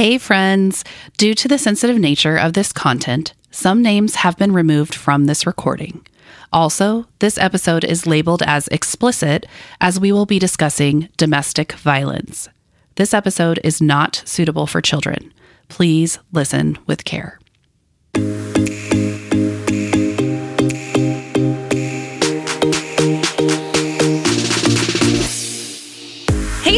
Hey, friends. Due to the sensitive nature of this content, some names have been removed from this recording. Also, this episode is labeled as explicit as we will be discussing domestic violence. This episode is not suitable for children. Please listen with care.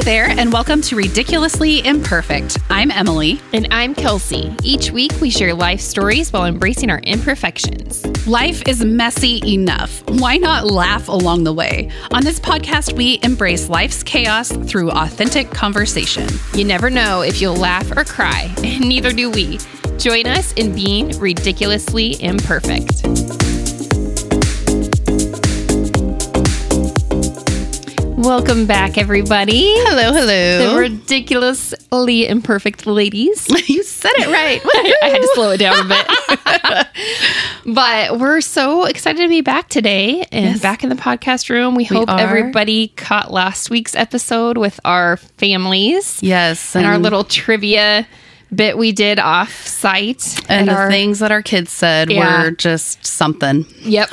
There, and welcome to Ridiculously Imperfect. I'm Emily. And I'm Kelsey. Each week, we share life stories while embracing our imperfections. Life is messy enough. Why not laugh along the way? On this podcast, we embrace life's chaos through authentic conversation. You never know if you'll laugh or cry, and neither do we. Join us in being ridiculously imperfect. Welcome back, everybody. Hello, hello. The ridiculously imperfect ladies. you said it right. I had to slow it down a bit. but we're so excited to be back today and Yes. back in the podcast room. We hope are. everybody caught last week's episode with our families yes, and our little trivia bit we did off site. and the our, things that our kids said Yeah. were just something. Yep.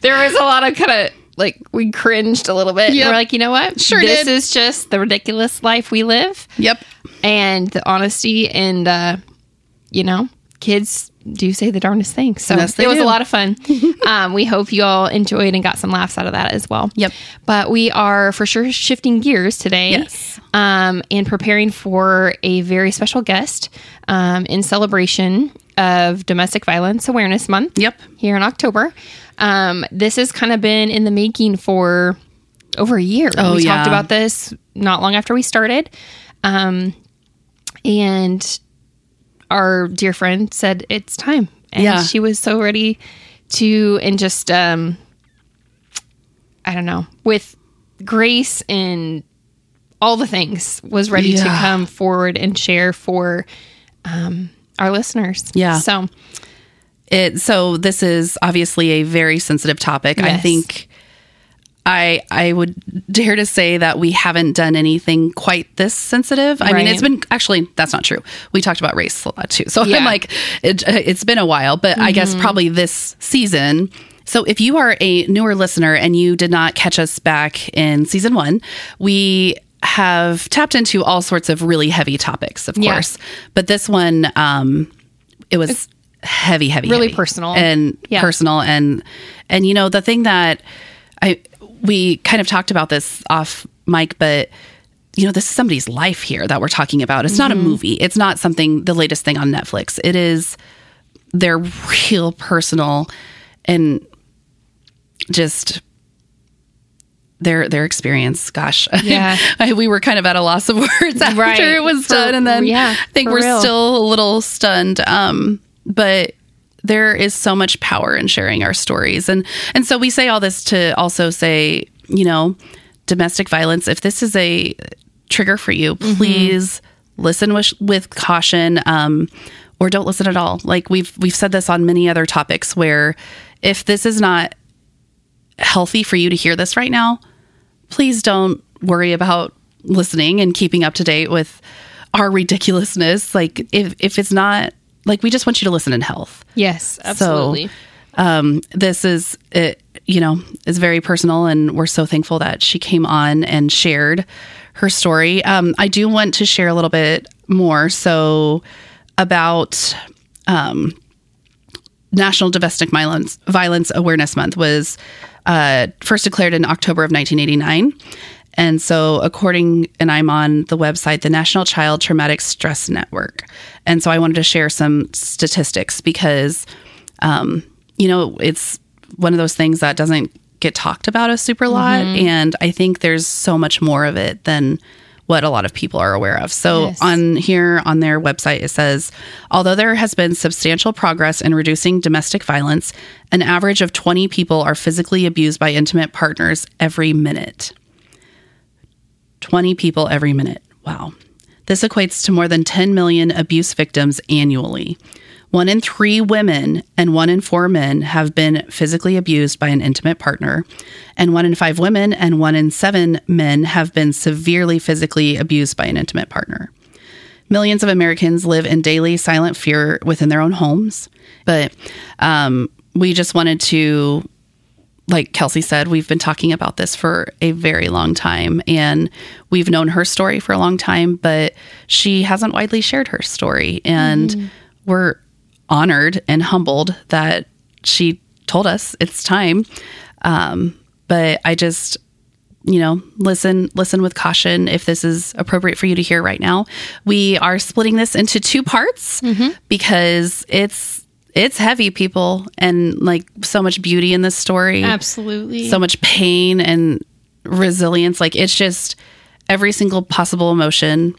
there was a lot of kind of like we cringed a little bit. Yep. We're like, you know what? Sure This did. is just the ridiculous life we live. Yep. and the honesty and uh you know kids do say the darndest things so Yes, it was do. a lot of fun um we hope you all enjoyed and got some laughs out of that as well Yep. but we are for sure shifting gears today Yes. um and preparing for a very special guest um in celebration of domestic violence awareness month Yep. here in october um this has kind of been in the making for over a year Oh, we yeah. talked about this not long after we started um and our dear friend said it's time and Yeah. she was so ready to and just um i don't know with grace and all the things was ready to come forward and share for um our listeners Yeah. so It so this is obviously a very sensitive topic. I think I I would dare to say that we haven't done anything quite this sensitive. I mean, it's been actually that's not true. We talked about race a lot too. So Yeah. I'm like it, it's been a while, but I guess probably this season. So if you are a newer listener and you did not catch us back in season 1, we have tapped into all sorts of really heavy topics, of Yeah. course. But this one um it was heavy heavy Really heavy. personal. and Yeah. personal and and you know the thing that i we kind of talked about this off mic but you know this is somebody's life here that we're talking about it's not Mm-hmm. a movie it's not something the latest thing on netflix it is their real personal and just their their experience gosh Yeah. I, we were kind of at a loss of words after Right. it was For- done and then yeah, i think we're real. still a little stunned um but there is so much power in sharing our stories. And and so we say all this to also say you know domestic violence if this is a trigger for you Mm-hmm. please listen with, with caution um or don't listen at all. Like we've we've said this on many other topics where if this is not healthy for you to hear this right now please don't worry about listening and keeping up to date with our ridiculousness. Like if if it's not like we just want you to listen in health. Yes absolutely. um, this is it, you know is very personal and we're so thankful that she came on and shared her story. Um, i do want to share a little bit more so about um, national domestic violence violence awareness month was uh, first declared in october of 1989 and so according and i'm on the website the national child traumatic stress network and so i wanted to share some statistics because um, you know, it's one of those things that doesn't get talked about a super lot. And I think there's so much more of it than what a lot of people are aware of. So Yes. on here on their website, it says, although there has been substantial progress in reducing domestic violence, an average of 20 people are physically abused by intimate partners every minute. 20 people every minute. Wow. This equates to more than 10 million abuse victims annually. One in three women and one in four men have been physically abused by an intimate partner, and one in five women and one in seven men have been severely physically abused by an intimate partner. Millions of Americans live in daily silent fear within their own homes. But um, we just wanted to, like Kelsey said, we've been talking about this for a very long time. And we've known her story for a long time, but she hasn't widely shared her story. And we're honored and humbled that she told us it's time. Um, but I just, you know, listen, listen with caution if this is appropriate for you to hear right now. We are splitting this into two parts because it's it's heavy, people, and like so much beauty in this story Absolutely. so much pain and resilience. Like it's just every single possible emotion.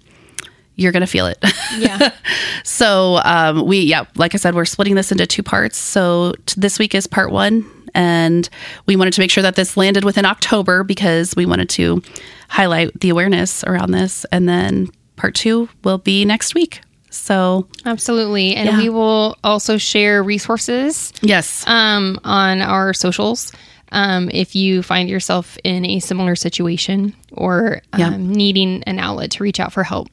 You're gonna feel it. yeah. so um, we, yeah, like I said, we're splitting this into two parts. So t- this week is part one, and we wanted to make sure that this landed within October because we wanted to highlight the awareness around this, and then part two will be next week. So Absolutely. And Yeah. we will also share resources yes, um, on our socials. Um, if you find yourself in a similar situation or um, Yeah. needing an outlet to reach out for help,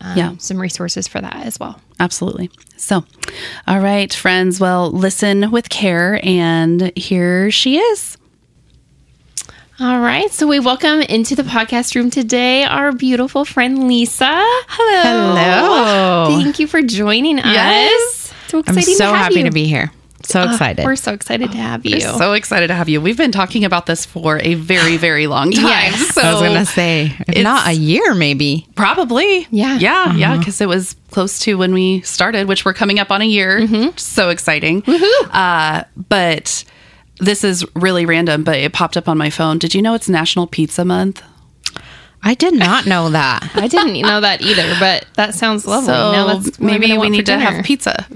um, Yeah. some resources for that as well. Absolutely. So, all right, friends. Well, listen with care, and here she is. All right. So we welcome into the podcast room today our beautiful friend Lisa. Hello. Hello. Thank you for joining us. Yes. So I'm so to have happy you. to be here. So excited. We're so excited to have you. We're so excited to have you. We've been talking about this for a very, very long time. Yes. So I was gonna say, if not a year, maybe. probably. Yeah. Yeah. Yeah. Because it was close to when we started, which we're coming up on a year. So exciting. Uh, but this is really random, but it popped up on my phone. Did you know it's National Pizza Month? I did not know that. I didn't know that either, but that sounds lovely. So now that's maybe we need to dinner. have pizza.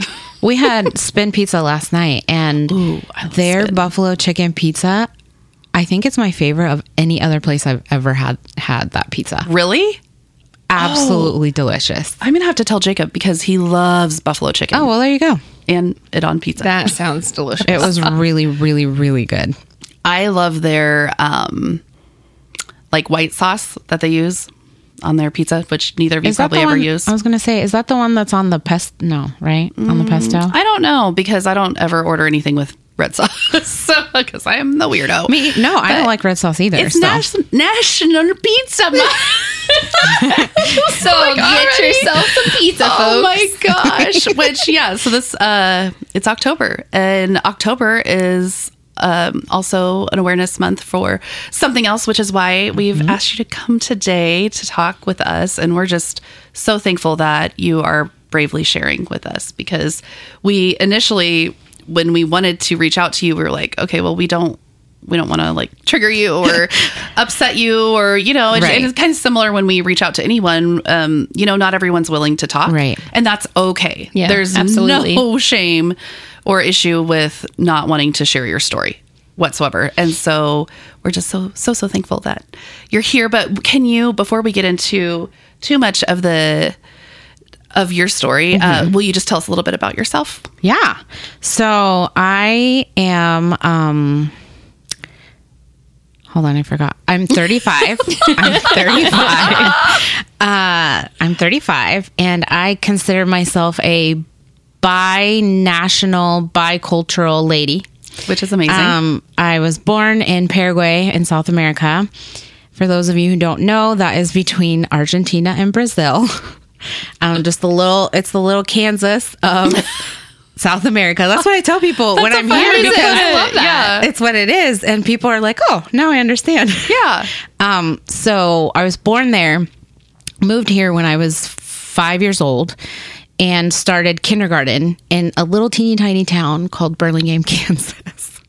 We had spin pizza last night, and Ooh, their Spin. buffalo chicken pizza. I think it's my favorite of any other place I've ever had had that pizza. really? Absolutely oh. delicious. I'm going to have to tell Jacob because he loves buffalo chicken Oh well, there you go. And it on pizza. That sounds delicious. It was really, really, really good. I love their um like white sauce that they use on their pizza, which neither of you Is probably ever one? use. I was gonna say, is that the one that's on the pest? No, right on the pesto. I don't know because I don't ever order anything with red sauce. so because I am the weirdo. Me, no, I don't like red sauce either. It's so. nas- National Pizza Month. so get already? yourself some pizza, folks. oh folks. my gosh! Which yeah, so this uh, it's October, and October is um, also an awareness month for something else, which is why we've Mm-hmm. asked you to come today to talk with us, and we're just so thankful that you are bravely sharing with us because we initially when we wanted to reach out to you we were like okay well we don't we don't want to like trigger you or upset you or you know it's, Right. it's kind of similar when we reach out to anyone um you know not everyone's willing to talk Right. and that's okay Yeah, there's absolutely. no shame or issue with not wanting to share your story whatsoever and so we're just so so so thankful that you're here but can you before we get into too much of the of your story uh, will you just tell us a little bit about yourself Yeah. So I am um Hold on, I forgot. I'm 35. I'm 35. Uh I'm 35 and I consider myself a bi-national, bicultural lady. which is amazing Um, I was born in Paraguay in South America. For those of you who don't know, that is between Argentina and Brazil. um, just the little, it's the little Kansas of South America. That's what I tell people when I'm here because I love that. it's what it is, and people are like, "Oh, now I understand." yeah Um, so I was born there, moved here when I was five years old, and started kindergarten in a little teeny tiny town called Burlingame, Kansas.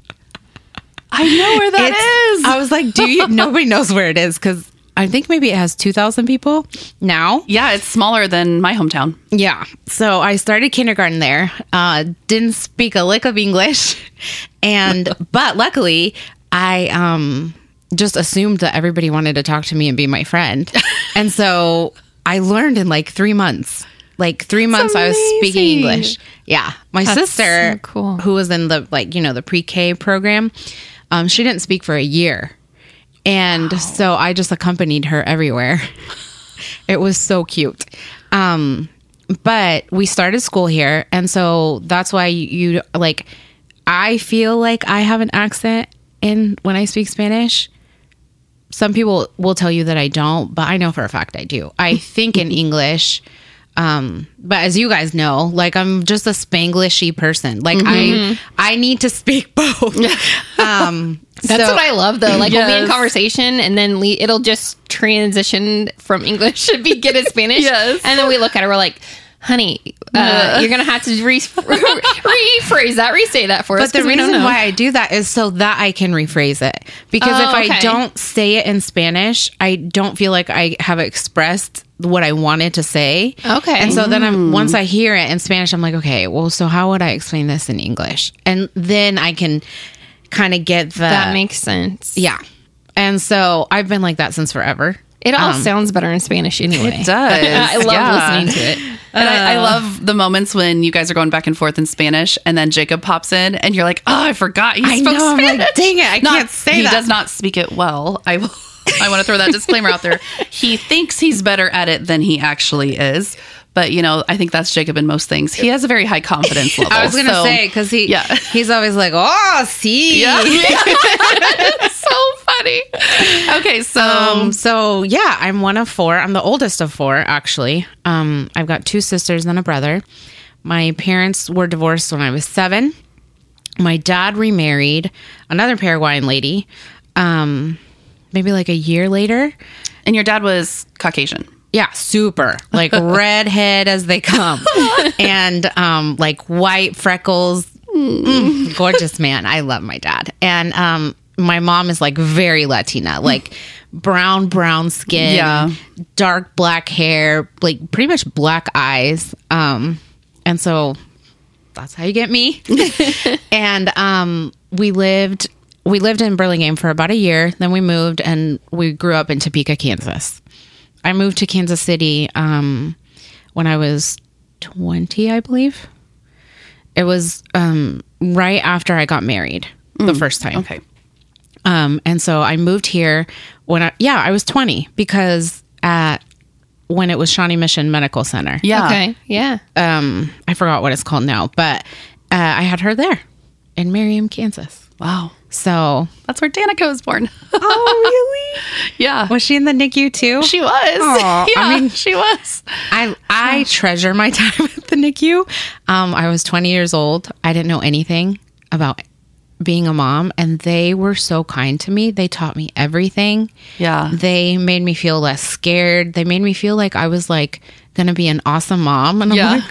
i know where that It's- is. I was like, do you? Nobody knows where it is because I think maybe it has 2,000 people now. yeah it's smaller than my hometown Yeah. So I started kindergarten there. Uh, didn't speak a lick of English, and but luckily I um just assumed that everybody wanted to talk to me and be my friend, and so I learned in like three months. Like three months, I was speaking. English. Yeah, my That's sister, so cool. who was in the like you know the pre K program, um, she didn't speak for a year, and so I just accompanied her everywhere. it was so cute. Um, but we started school here, and so that's why you, you like. I feel like I have an accent in when I speak Spanish. Some people will tell you that I don't, but I know for a fact I do. I think in English. Um, but as you guys know, like I'm just a Spanglishy person. Like I I need to speak both. um That's so- what I love though. Like we'll be in conversation and then le- it'll just transition from English to be get in Spanish. Yes. And then we look at her, we're like, honey, uh, you're going to have to re- rephrase that, re-say that for us. But the reason why I do that is so that I can rephrase it. Because if Oh, I don't say it in Spanish, I don't feel like I have expressed what I wanted to say. Okay. And so then I'm once I hear it in Spanish, I'm like, okay, well, so how would I explain this in English? And then I can kind of get the that makes sense. yeah. And so I've been like that since forever. It all Um, sounds better in Spanish anyway. It does. I love Yeah. listening to it. And I, I love the moments when you guys are going back and forth in Spanish, and then Jacob pops in, and you're like, "Oh, I forgot he I spoke know, I'm like, Spanish." dang it, I Not- can't say he that. does not speak it well. I will. I want to throw that disclaimer out there. He thinks he's better at it than he actually is. But you know, I think that's Jacob in most things. He has a very high confidence level. I was gonna so- say because he yeah. he's always like, oh, see, Yeah. so funny. Okay, so Um, so yeah, I'm one of four. I'm the oldest of four, actually. Um, I've got two sisters and a brother. My parents were divorced when I was seven. My dad remarried another Paraguayan lady. Um, maybe like a year later. and your dad was Caucasian. Yeah, super like redhead as they come, and um, like white freckles. Mm, gorgeous man. I love my dad, and um, my mom is like very Latina, like brown brown skin, Yeah. dark black hair, like pretty much black eyes. Um, and so that's how you get me. and um, we lived we lived in Burlingame for about a year. Then we moved, and we grew up in Topeka, Kansas. I moved to Kansas City um, when I was twenty, I believe. It was um, right after I got married the first time. Okay. Um, and so I moved here when I, yeah, I was 20 because at, when it was Shawnee Mission Medical Center. Yeah. Okay. Yeah. Um, I forgot what it's called now, but uh, I had her there in Merriam, Kansas. Wow. So, That's where Danica was born. oh, really? yeah. Was she in the NICU too? She was. Aw, yeah, I mean- she was. I I treasure my time at the NICU. Um, I was 20 years old. I didn't know anything about being a mom, and they were so kind to me. They taught me everything. Yeah. They made me feel less scared. They made me feel like I was like gonna be an awesome mom. And I'm Yeah. like,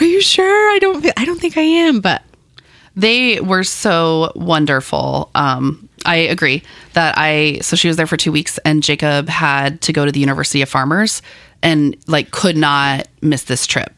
Are you sure? I don't. I don't think I am. But They were so wonderful. Um, I agree that I, so she was there for two weeks and Jacob had to go to the University of Farmers and like could not miss this trip.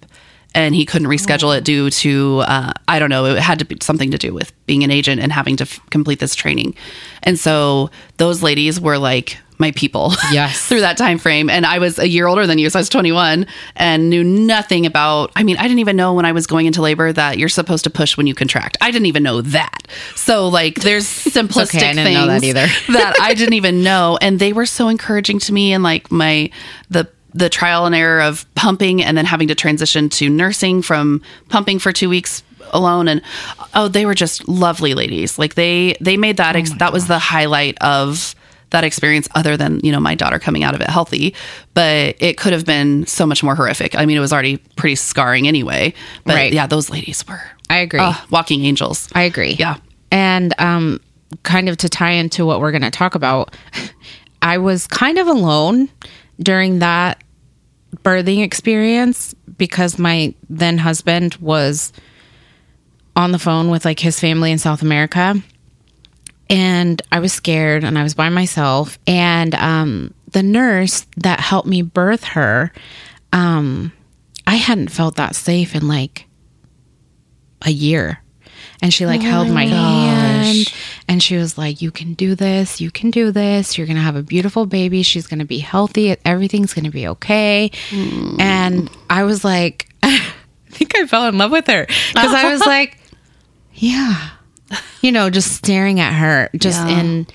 And he couldn't reschedule it due to, uh, I don't know, it had to be something to do with being an agent and having to f- complete this training. And so those ladies were like my people. Yes. through that time frame. And I was a year older than you, so I was 21 and knew nothing about. I mean, I didn't even know when I was going into labor that you're supposed to push when you contract. I didn't even know that. So like, there's simplistic okay, I didn't things know that either. that I didn't even know, and they were so encouraging to me. And like my the the trial and error of pumping and then having to transition to nursing from pumping for two weeks alone and oh they were just lovely ladies like they they made that ex- that was the highlight of that experience other than you know my daughter coming out of it healthy but it could have been so much more horrific i mean it was already pretty scarring anyway but Right. yeah those ladies were I agree. uh, walking angels I agree. Yeah. And um, kind of to tie into what we're going to talk about, I was kind of alone during that birthing experience because my then husband was on the phone with like his family in South America. And I was scared and I was by myself. And um, the nurse that helped me birth her, um, I hadn't felt that safe in like a year. And she like oh held my hand and she was like, You can do this. You can do this. You're going to have a beautiful baby. She's going to be healthy. Everything's going to be okay. Mm. And I was like, I think I fell in love with her because I was like, Yeah. You know, just staring at her, just Yeah. in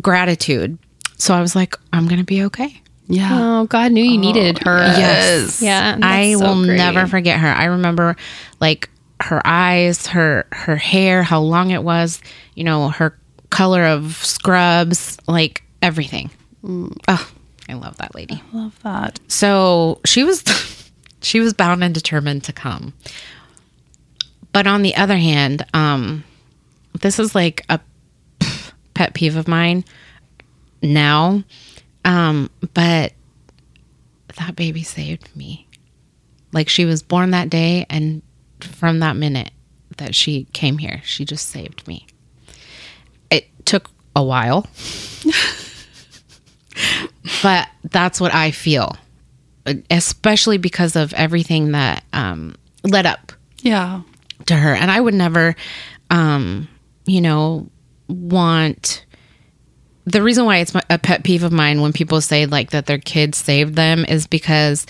gratitude. So I was like, I'm going to be okay. Yeah. Oh, God knew you needed oh, her. Yes. Yeah. I so will great. never forget her. I remember like her eyes, her her hair, how long it was, you know, her color of scrubs, like everything. Oh, I love that lady. Love that. So she was she was bound and determined to come. But on the other hand, um this is like a pet peeve of mine now. Um but that baby saved me. Like she was born that day and from that minute that she came here, she just saved me. It took a while. but that's what I feel especially because of everything that um, led up Yeah. to her. And I would never, um, you know, want. The reason why it's a pet peeve of mine when people say like that their kids saved them is because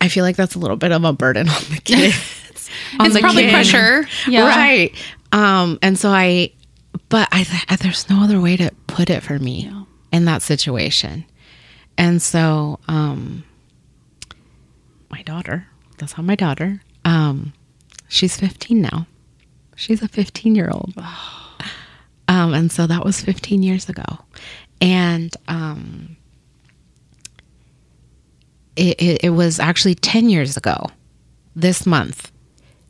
I feel like that's a little bit of a burden on the kids. on it's probably pressure. Yeah. Right. Um, and so I, but I, th- there's no other way to put it for me in that situation. And so, um, my daughter, that's how my daughter, um, she's 15 now. She's a 15 year old. Um, and so that was 15 years ago. And, um, it, it, it was actually 10 years ago this month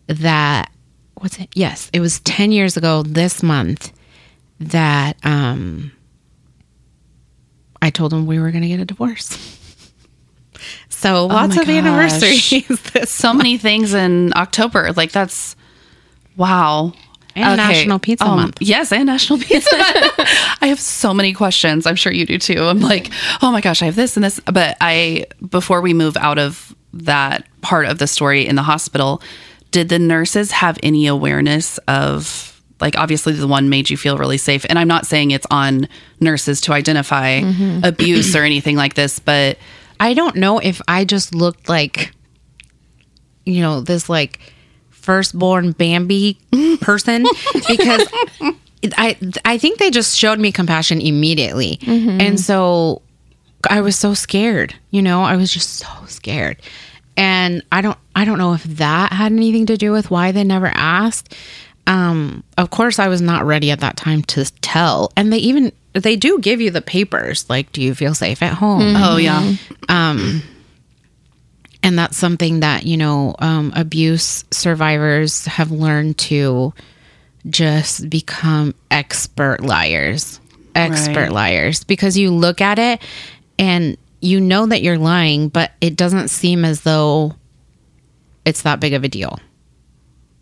that what's it yes it was 10 years ago this month that um i told him we were going to get a divorce so lots my of gosh. anniversaries this So many things in October. Like that's wow. And National Pizza Um, Month. Yes, and National Pizza Month. I have so many questions. I'm sure you do too. I'm like, oh my gosh, I have this and this. But I, before we move out of that part of the story in the hospital, did the nurses have any awareness of, like, obviously the one made you feel really safe? And I'm not saying it's on nurses to identify Mm-hmm. abuse or anything like this, but I don't know if I just looked like, you know, this like firstborn Bambi person because I I think they just showed me compassion immediately, mm-hmm. and so I was so scared. You know, I was just so scared, and I don't I don't know if that had anything to do with why they never asked. Um, of course, I was not ready at that time to tell, and they even they do give you the papers like, do you feel safe at home? Mm-hmm. oh, yeah. Um, and that's something that you know um, abuse survivors have learned to just become expert liars. Expert Right. liars. Because you look at it and you know that you're lying but it doesn't seem as though it's that big of a deal.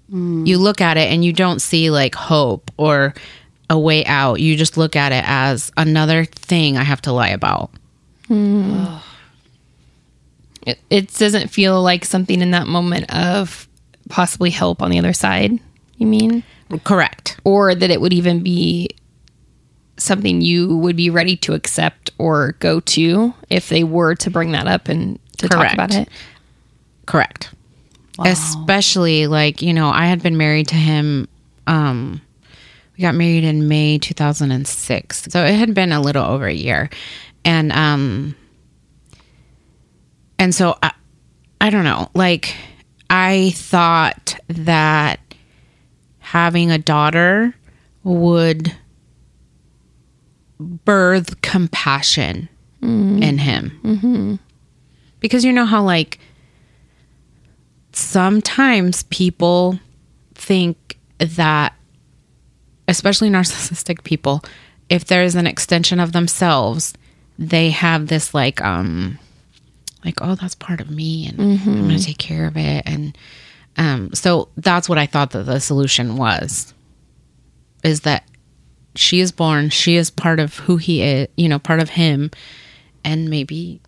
You look at it and you don't see like hope or a way out. You just look at it as another thing i have to lie about It, it doesn't feel like something in that moment of possibly help on the other side, you mean? correct Or that it would even be something you would be ready to accept or go to if they were to bring that up and to Correct. talk about it. Correct. Especially like, you know, I had been married to him um we got married in May 2006. So it had been a little over a year. And um and so I I don't know, like I thought that having a daughter would birth compassion in him. Because you know how like sometimes people think that especially narcissistic people if there's an extension of themselves they have this like um like oh that's part of me and i'm gonna take care of it. And um so that's what i thought that the solution was is that she is born she is part of who he is you know part of him and maybe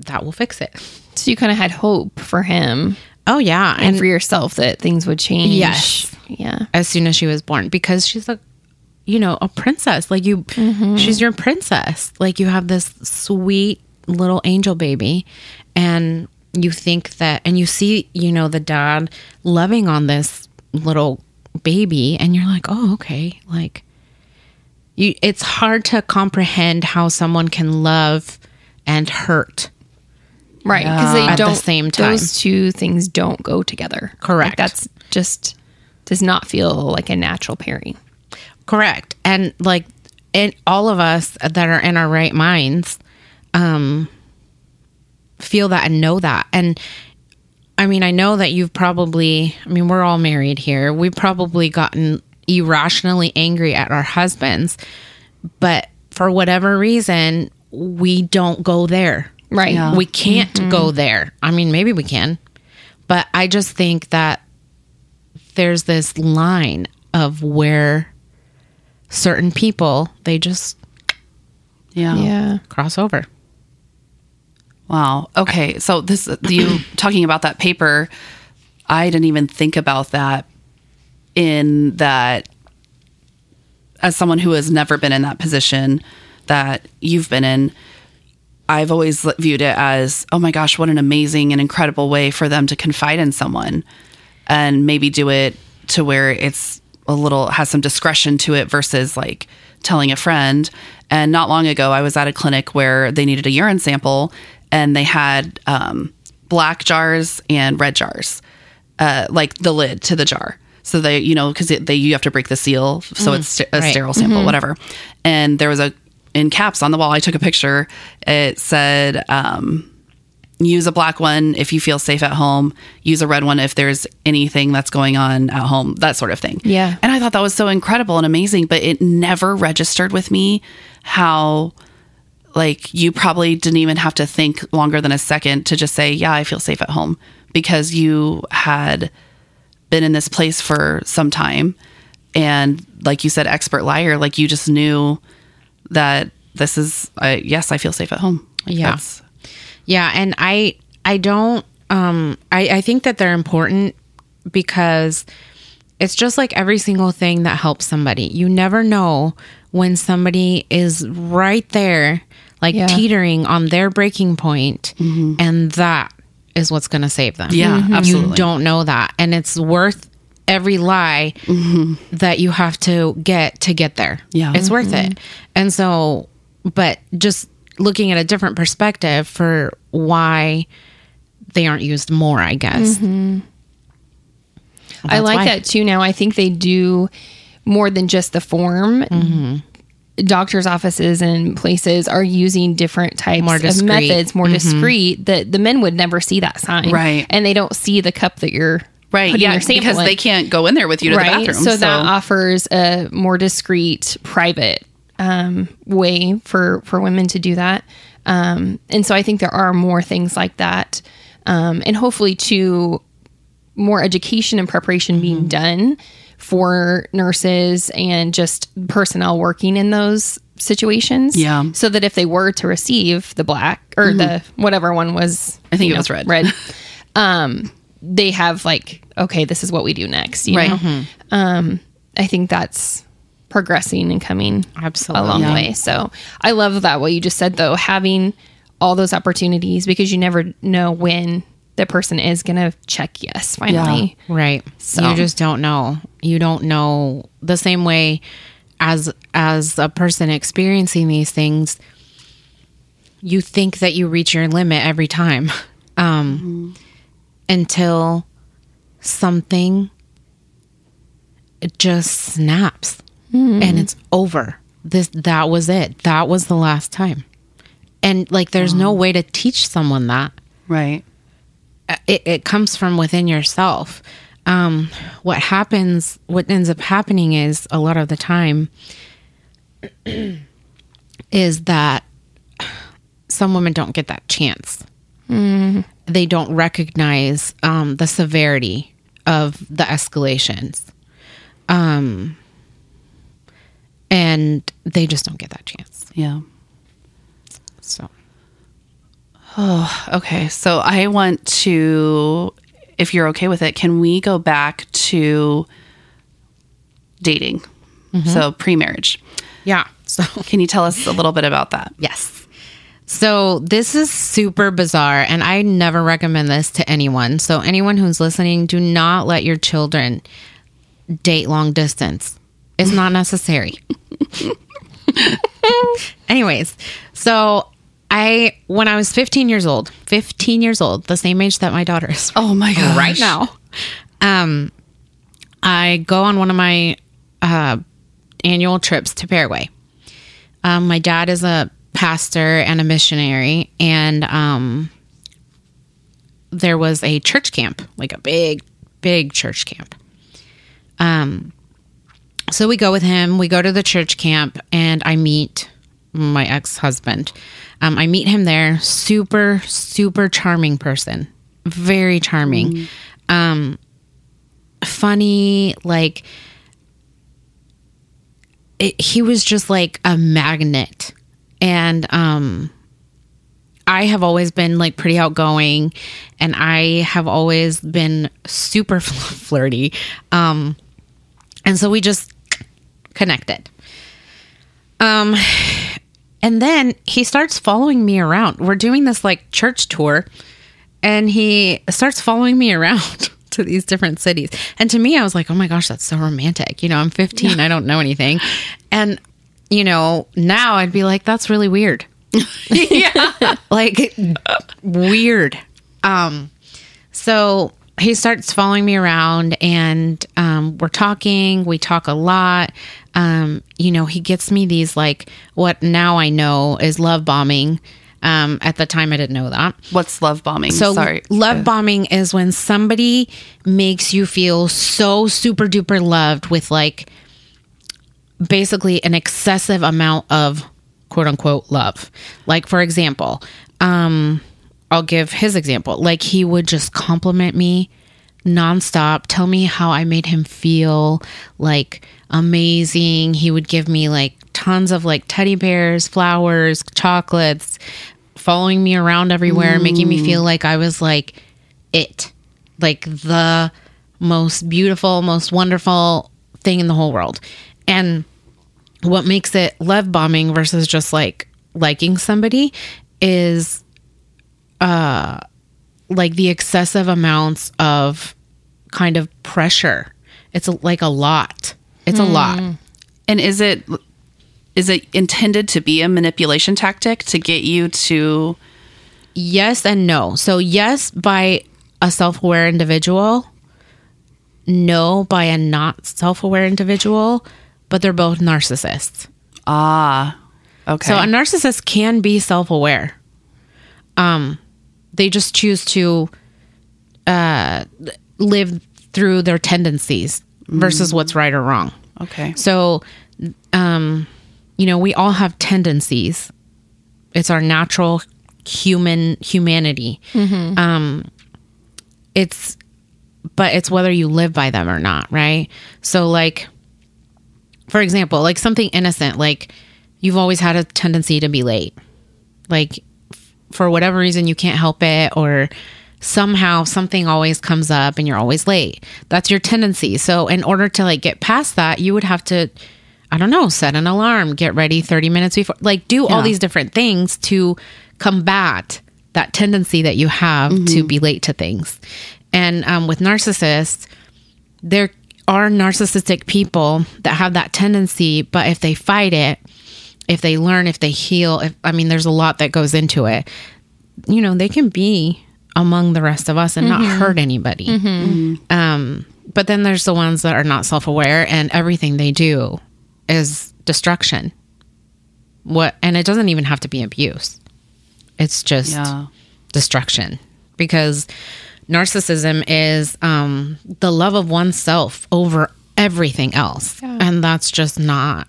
that will fix it. So you kind of had hope for him. Oh yeah. And, for yourself that things would change. Yes. Yeah. as soon as she was born because she's a you know a princess. Like you she's your princess. Like you have this sweet little angel baby and you think that and you see you know the dad loving on this little baby and you're like oh okay like you it's hard to comprehend how someone can love and hurt. right because they At don't same time. those two things don't go together Correct. Like, that's just does not feel like a natural pairing Correct. And like and all of us that are in our right minds um feel that and know that. And I mean, I know that you've probably I mean, we're all married here. We've probably gotten irrationally angry at our husbands, but for whatever reason, we don't go there. right Yeah. We can't go there. I mean, maybe we can, but I just think that there's this line of where certain people they just Yeah. yeah cross over. Wow. Okay. So this you talking about that paper, I didn't even think about that in that as someone who has never been in that position that you've been in, I've always viewed it as, oh my gosh, what an amazing and incredible way for them to confide in someone and maybe do it to where it's a little has some discretion to it versus like telling a friend. And not long ago, I was at a clinic where they needed a urine sample and they had um, black jars and red jars, uh, like the lid to the jar. So they, you know, because they you have to break the seal, so it's st- a right. sterile sample, whatever. And there was a in caps on the wall. I took a picture. It said, um, "Use a black one if you feel safe at home. Use a red one if there's anything that's going on at home." That sort of thing. Yeah. And I thought that was so incredible and amazing, but it never registered with me how like you probably didn't even have to think longer than a second to just say, "Yeah, I feel safe at home," because you had been in this place for some time and like you said expert liar like you just knew that this is uh, yes i feel safe at home Yeah. That's- Yeah, and I I don't um I, I think that they're important because it's just like every single thing that helps somebody. You never know when somebody is right there, like Yeah. teetering on their breaking point, mm-hmm. and that is what's gonna save them. Yeah, Mhm. absolutely. You don't know that. And it's worth every lie mm-hmm. that you have to get to get there. Yeah. It's worth it. Mm-hmm. And so, but just looking at a different perspective for why they aren't used more, I guess. I like why. that too. Now I think they do more than just the form. Doctors' offices and places are using different types More of methods, more discreet. That the men would never see that sign, Right. And they don't see the cup that you're right yeah because in. they can't go in there with you to the bathroom So, that offers a more discreet, private um, way for for women to do that. Um, and so I think there are more things like that, um, and hopefully too more education and preparation Mm-hmm. being done for nurses and just personnel working in those situations. Yeah. Mm-hmm. So that if they were to receive the black or the whatever one was, I think it was red. Red. um, they have like, okay, this is what we do next. You Right. know? Um, I think that's progressing and coming Absolutely. a long Yeah. way. So I love that what you just said though, having all those opportunities because you never know when the person is going to check yes finally. Right. So- You just don't know. You don't know the same way as as a person experiencing these things. You think that you reach your limit every time. Um until something it just snaps and it's over. This that was it. That was the last time. And like there's no way to teach someone that right it, it comes from within yourself. Um, what happens, what ends up happening is a lot of the time is that some women don't get that chance. They don't recognize um, the severity of the escalations. Um, and they just don't get that chance. yeah So, Oh, okay so i want to if you're okay with it can we go back to dating mm-hmm. so pre-marriage yeah. So, can you tell us a little bit about that Yes. So this is super bizarre, and I never recommend this to anyone. So, anyone who's listening, do not let your children date long distance. It's not necessary. Anyways, so I when I was 15 years old, 15 years old, the same age that my daughter is Oh my god! right now. Um, I go on one of my uh, annual trips to Paraguay. Um, my dad is a pastor and a missionary, and um, there was a church camp, like a big, big church camp. Um, so we go with him. We go to the church camp, and I meet my ex husband. Um, I meet him there. Super, super charming person. Very charming. Um, funny. Like, it, he was just like a magnet. And, um, I have always been like pretty outgoing and I have always been super flirty. Um, and so we just connected. Um, and then he starts following me around. We're doing this like church tour, and he starts following me around to these different cities. And to me, I was like, oh my gosh, that's so romantic. You know, I'm 15, I don't know anything. And, you know, now I'd be like, that's really weird. yeah. like, weird. Um, so he starts following me around and um, we're talking. We talk a lot. Um, you know, he gets me these like what now I know is love bombing. Um, at the time, I didn't know that. What's love bombing? So, Sorry. love bombing is when somebody makes you feel so super duper loved with like basically an excessive amount of quote unquote love. Like, for example, um, I'll give his example. Like, he would just compliment me nonstop, tell me how I made him feel like amazing. He would give me like tons of like teddy bears, flowers, chocolates, following me around everywhere, making me feel mm. like I was like it, like the most beautiful, most wonderful thing in the whole world. And what makes it love bombing versus just like liking somebody is uh like the excessive amounts of kind of pressure. It's a, like a lot. It's a lot. And is it is it intended to be a manipulation tactic to get you to Yes and no. So yes by a self-aware individual, no by a not self-aware individual, but they're both narcissists. ah okay. So a narcissist can be self-aware. Um they just choose to uh live through their tendencies versus what's right or wrong. okay. So, um, you know, we all have tendencies. It's our natural human humanity. Um, it's, but it's whether you live by them or not, right? So, like, for example, like something innocent, like you've always had a tendency to be late. Like, for whatever reason, you can't help it, or somehow something always comes up and you're always late. That's your tendency. So, in order to like get past that, you would have to, I don't know, set an alarm, get ready 30 minutes before, like do all these different things to combat that tendency that you have to be late to things. And um, with narcissists, there are narcissistic people that have that tendency, but if they fight it, if they learn, if they heal, if I mean, there's a lot that goes into it. You know, they can be among the rest of us and not hurt anybody. Um, but then there's the ones that are not self-aware, and everything they do is destruction. What? And it doesn't even have to be abuse. It's just Yeah. destruction because narcissism is um, the love of oneself over everything else. And that's just not,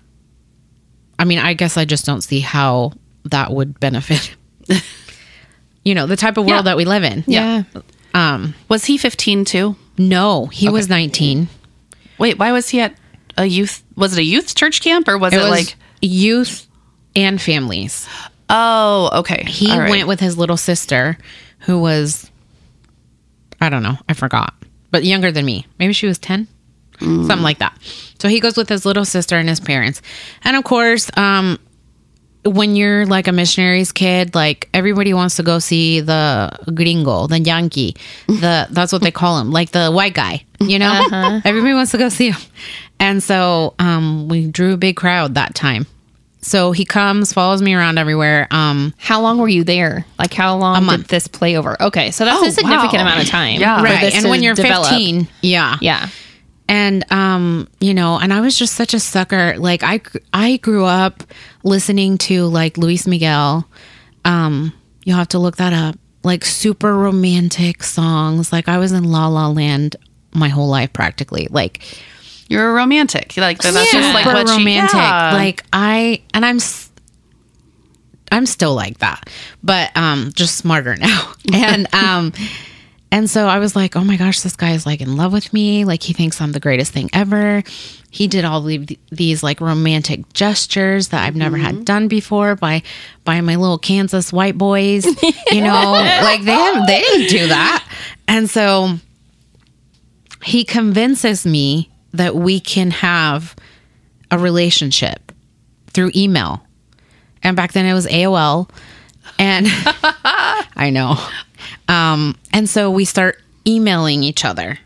I mean, I guess I just don't see how that would benefit, you know, the type of world Yeah. that we live in. Yeah. Um, Was he 15 too? no, he was 19. Wait, why was he at a youth was it a youth church camp or was it, It was like youth and families. Oh, okay. He right. went with his little sister, who was, I don't know, I forgot, but younger than me. Maybe she was 10, something like that. So he goes with his little sister and his parents. And of course, um, when you're like a missionary's kid, like everybody wants to go see the gringo, the Yankee, the that's what they call him, like the white guy, you know. Everybody wants to go see him, and so um, we drew a big crowd that time, so he comes, follows me around everywhere. Um, How long were you there? Like how long did month. this play over? Okay, so that's Oh, a significant wow. amount of time. Yeah. Right, and when you're develop. 15, yeah, Yeah. And um you know and i was just such a sucker. Like i i grew up listening to like luis miguel. Um you'll have to look that up. Like super romantic songs. Like i was in la la land my whole life practically. Like You're a romantic. Like that's just like super what romantic. Yeah. like i and i'm i'm still like that. But um just smarter now. And um and so I was like, oh my gosh, this guy is like in love with me. Like he thinks I'm the greatest thing ever. He did all the, these like romantic gestures that I've never had mm-hmm. done before by by my little Kansas white boys. You know, like they have, they didn't do that. And so he convinces me that we can have a relationship through email. And back then it was AOL. And I know. Um, and so we start emailing each other.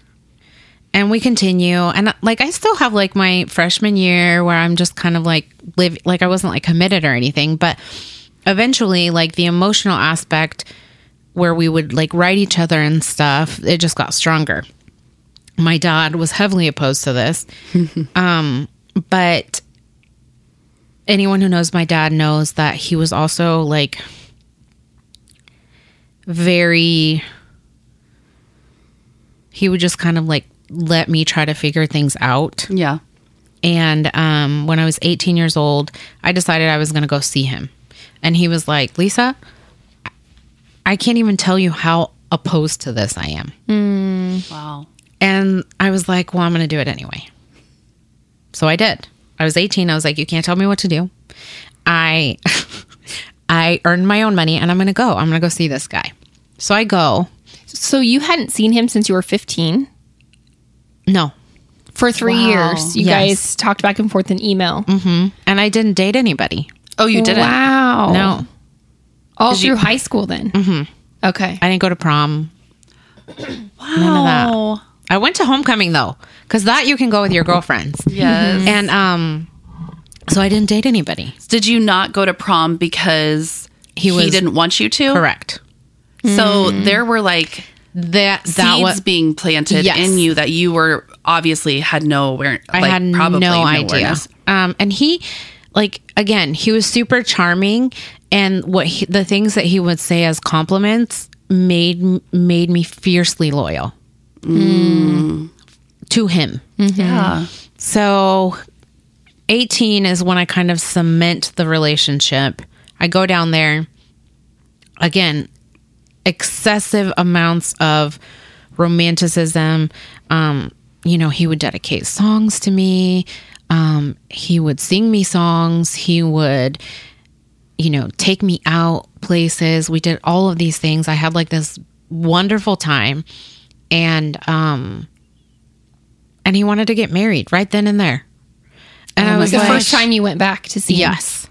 And we continue. And like I still have like my freshman year where I'm just kind of like live like I wasn't like committed or anything, but eventually like the emotional aspect where we would like write each other and stuff, it just got stronger. My dad was heavily opposed to this. um, but anyone who knows my dad knows that he was also like very he would just kind of like let me try to figure things out yeah. and um, when i was 18 years old i decided i was going to go see him and he was like lisa i can't even tell you how opposed to this i am Wow. and I was like, well, I'm going to do it anyway. So I did. I was 18. I was like, you can't tell me what to do. I I earned my own money and I'm going to go. I'm going to go see this guy. So I go. So you hadn't seen him since you were 15? No. For three Wow. years, you Yes. guys talked back and forth in email. And I didn't date anybody. Oh, you didn't. Wow. No. All through you- high school then? Mm-hmm. Okay. I didn't go to prom. Wow. None of that. I went to homecoming though, cuz that you can go with your girlfriends. Yes. And um so I didn't date anybody. Did you not go to prom because he, He didn't want you to? Correct. So mm-hmm. there were like That that seeds was being planted Yes. in you that you were obviously had no awareness. I had probably no idea. Um, and he, like, again, he was super charming, and what he, the things that he would say as compliments made made me fiercely loyal mm. to him. Mm-hmm. Yeah. So, eighteen is when I kind of cement the relationship. I go down there again, excessive amounts of romanticism. Um, you know, he would dedicate songs to me. Um, he would sing me songs. He would, you know, take me out places. We did all of these things. I had like this wonderful time. And um and he wanted to get married right then and there. And I was the like, first time you went back to see him? yes.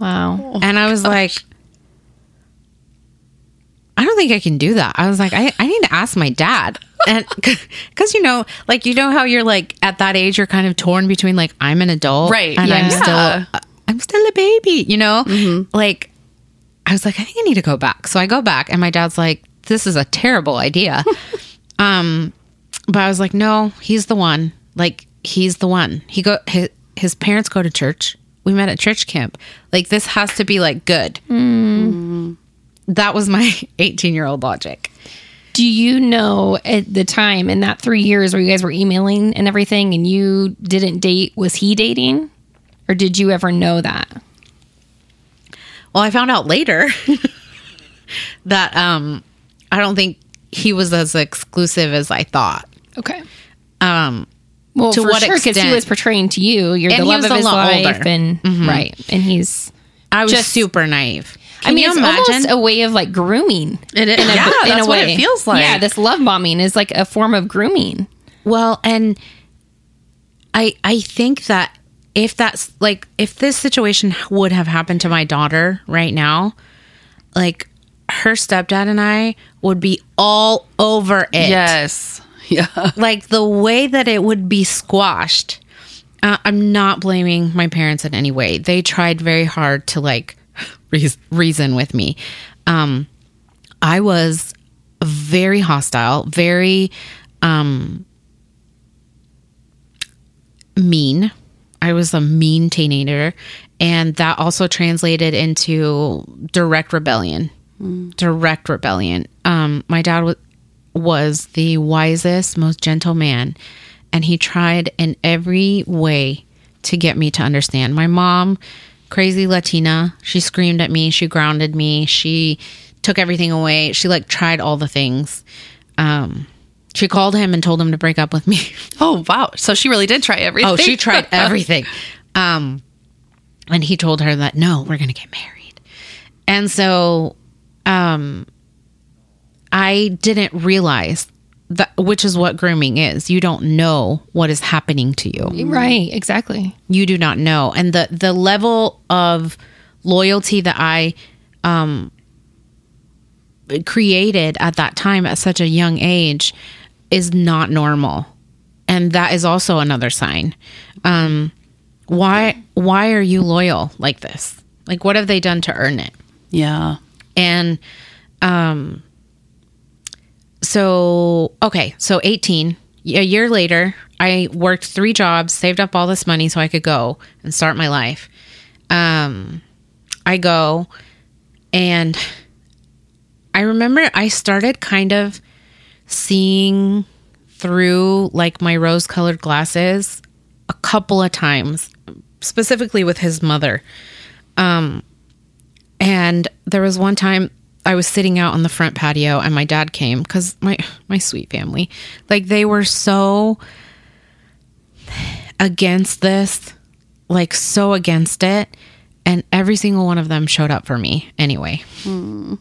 Wow. and I was like, I don't think I can do that. I was like, I, I need to ask my dad. And because, you know, like, you know how you're like at that age, you're kind of torn between like, I'm an adult. Right. And I'm still, uh, I'm still a baby, you know? Mm-hmm. Like, I was like, I think I need to go back. So I go back, and my dad's like, this is a terrible idea. um, but I was like, no, he's the one. Like, he's the one. He go, his, his parents go to church. We met at church camp. Like, this has to be like good. Mm. Mm-hmm. That was my 18 year old logic. Do you know at the time in that three years where you guys were emailing and everything and you didn't date, was he dating? Or did you ever know that? Well, I found out later that um, I don't think he was as exclusive as I thought. Okay. Um, Well, To for what sure, because he was portraying to you, you're And the love of his life, older. and right, and he's. I was Just- super naive. I mean, you it's imagine? almost a way of like grooming. It is. in a, yeah, in that's a what way. it feels like. Yeah, this love bombing is like a form of grooming. Well, and I I think that if that's like if this situation would have happened to my daughter right now, like her stepdad and I would be all over it. yes. Yeah. Like the way that it would be squashed. Uh, I'm not blaming my parents in any way. They tried very hard to like reas reason with me. Um, I was very hostile, very um, mean. I was a mean teenager, and that also translated into direct rebellion. Direct rebellion. Um, my dad was was the wisest, most gentle man, and he tried in every way to get me to understand. My mom, crazy Latina, she screamed at me, she grounded me, she took everything away. She like tried all the things. Um, she called him and told him to break up with me. Oh wow! So she really did try everything. Oh, she tried everything. Um, and he told her that no, we're going to get married. And so, um, I didn't realize that, which is what grooming is. You don't know what is happening to you. Right, exactly. You do not know. And the, the level of loyalty that I, um, created at that time at such a young age is not normal and that is also another sign um why why are you loyal like this like what have they done to earn it yeah. and um so okay so 18 a year later i worked three jobs saved up all this money so i could go and start my life. Um i go and i remember i started kind of seeing through like my rose colored glasses a couple of times specifically with his mother. Um and there was one time I was sitting out on the front patio and my dad came because my my sweet family, like they were so against this, like so against it, and every single one of them showed up for me anyway. Hmm.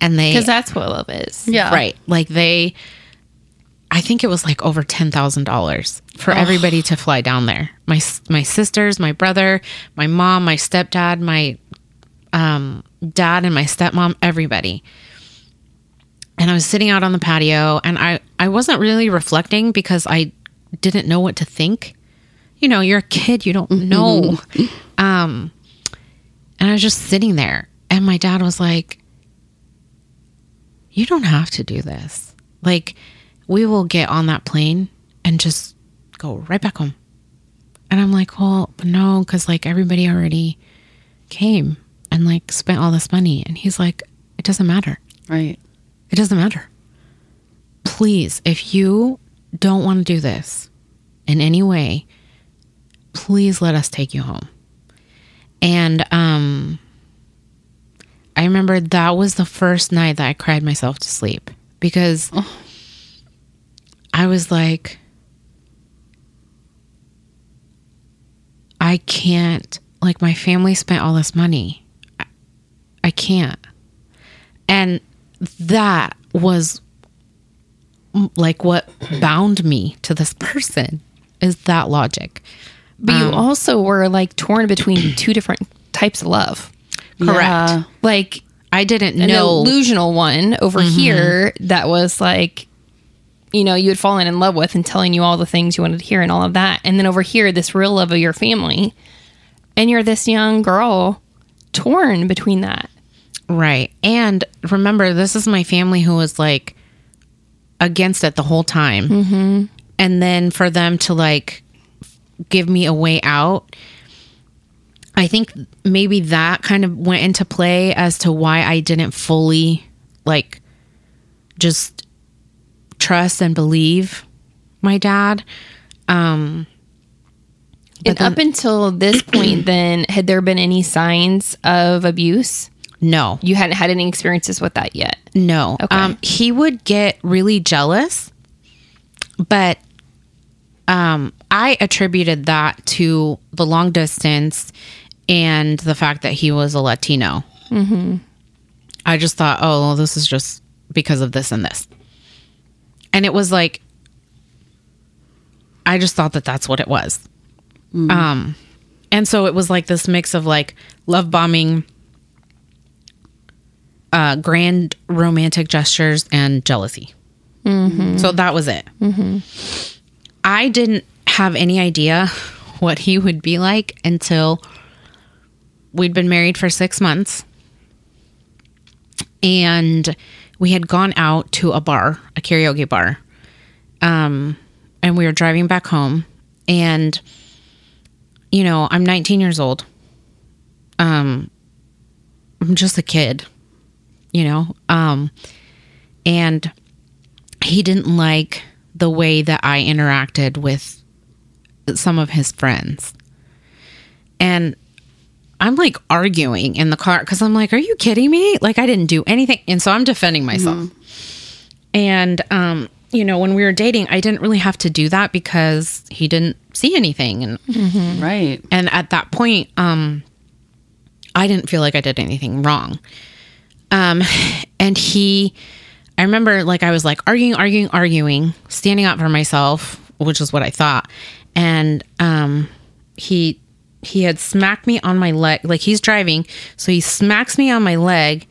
And they Because that's what love is. Yeah. right, like they, I think it was like over ten thousand dollars for everybody to fly down there. My my sisters, my brother, my mom, my stepdad, my um, dad and my stepmom, everybody. And I was sitting out on the patio and I, I wasn't really reflecting because I didn't know what to think. You know, you're a kid, you don't know. um, and I was just sitting there and my dad was like, You don't have to do this. Like, we will get on that plane and just go right back home. And I'm like, Well, no, because like everybody already came and like spent all this money. And he's like, it doesn't matter. Right. It doesn't matter. Please, if you don't want to do this in any way, please let us take you home. And um I remember that was the first night that I cried myself to sleep because I was like I can't like my family spent all this money. I, I can't. And that was like what bound me to this person is that logic. But you um. also were like torn between two different types of love. Correct. Yeah. Like I didn't an know illusional one over mm-hmm. here that was like you know you had fallen in love with and telling you all the things you wanted to hear and all of that and then over here this real love of your family and you're this young girl torn between that Right. And remember, this is my family who was like against it the whole time. Mm-hmm. And then for them to like give me a way out, I think maybe that kind of went into play as to why I didn't fully like just trust and believe my dad. Um, and up until this point then had there been any signs of abuse no, you hadn't had any experiences with that yet No. Okay. Um, he would get really jealous, but um, I attributed that to the long distance and the fact that he was a Latino. Mm-hmm. I just thought, oh, well, this is just because of this and this. And it was like, I just thought that that's what it was. Um, and so it was like this mix of like love bombing, uh, grand romantic gestures and jealousy. So that was it. I didn't have any idea what he would be like until we'd been married for six months. And we had gone out to a bar, a karaoke bar. Um, and we were driving back home. And, you know, I'm 19 years old. Um, I'm just a kid, you know? Um, and he didn't like the way that I interacted with some of his friends. And I'm like arguing in the car because I'm like, are you kidding me? Like, I didn't do anything. And so I'm defending myself. And, um, you know, when we were dating, I didn't really have to do that because he didn't see anything. And, Right. and at that point, um, I didn't feel like I did anything wrong. Um, and he, I remember like I was like arguing, arguing, arguing, standing up for myself, which is what I thought. And um, he he had smacked me on my leg, like he's driving, so he smacks me on my leg,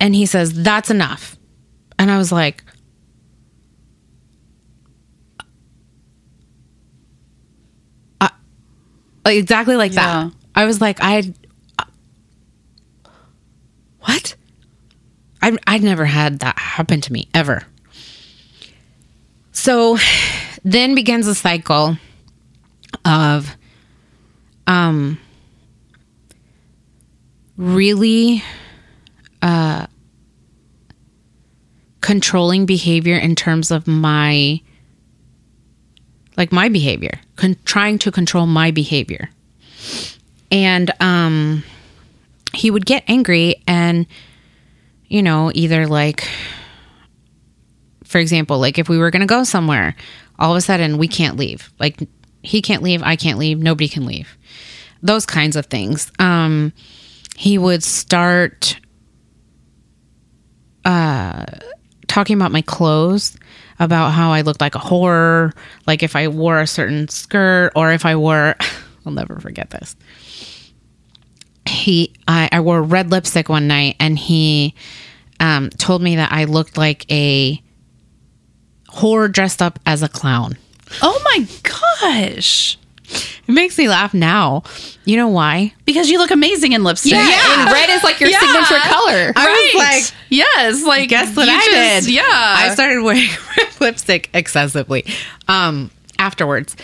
and he says, "That's enough." And I was like, uh, like, exactly like Yeah. that. I was like, I what? I I'd never had that happen to me ever. So then begins a cycle of um really uh controlling behavior in terms of my like my behavior, con- trying to control my behavior. And um he would get angry and you know either like for example like if we were going to go somewhere all of a sudden we can't leave. Like he can't leave i can't leave nobody can leave. Those kinds of things. Um he would start uh talking about my clothes about how i looked like a whore like if i wore a certain skirt or if i wore i'll never forget this he I, I wore red lipstick one night and he um, told me that I looked like a whore dressed up as a clown. Oh my gosh. It makes me laugh now. You know why? Because you look amazing in lipstick. Yeah, and red is like your Yeah. signature color. Right. was like, yes. Like, Guess what I just- did? Yeah. I started wearing red lipstick excessively um, afterwards,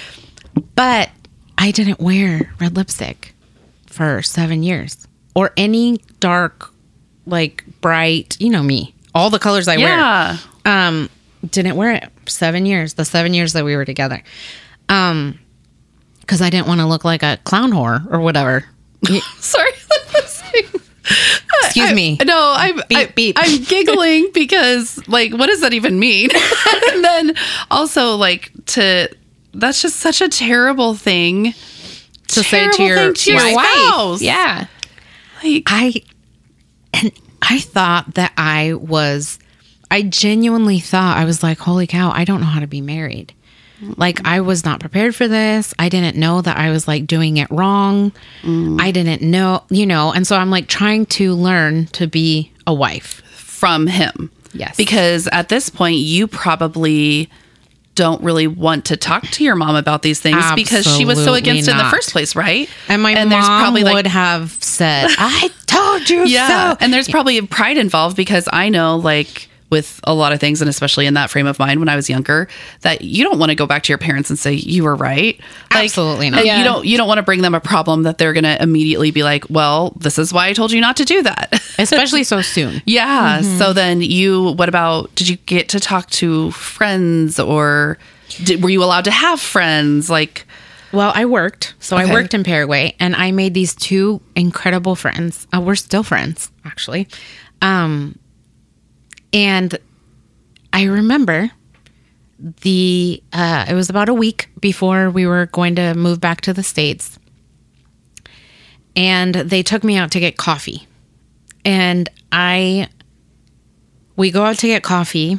but I didn't wear red lipstick for seven years or any dark, like bright. You know me, all the colors I Yeah. wear. Um, didn't wear it seven years. The seven years that we were together, um, because I didn't want to look like a clown whore or whatever. Sorry. Excuse I- me. No, I'm Beep, I, beep. I'm giggling because like what does that even mean? and then also like to that's just such a terrible thing To say to your to your wife. spouse. Yeah. Like I and I thought that I was I genuinely thought I was like, holy cow, I don't know how to be married. Like I was not prepared for this. I didn't know that I was like doing it wrong. Mm. I didn't know, you know, and so I'm like trying to learn to be a wife. from him. Yes. Because at this point you probably don't really want to talk to your mom about these things because she was so Absolutely against it in the first place, right? And my mom would have said, "I told you yeah so." and there's probably pride involved because i know like with a lot of things and especially in that frame of mind when i was younger that you don't want to go back to your parents and say you were right Like, Absolutely not. Yeah. you don't you don't want to bring them a problem that they're going to immediately be like well this is why i told you not to do that Especially so soon. yeah so then you what about did you get to talk to friends or did, were you allowed to have friends like Well, I worked. So Okay. I worked in Paraguay and I made these two incredible friends. Uh, we're still friends, actually. Um, and I remember the, uh, it was about a week before we were going to move back to the States. And they took me out to get coffee. And I, we go out to get coffee.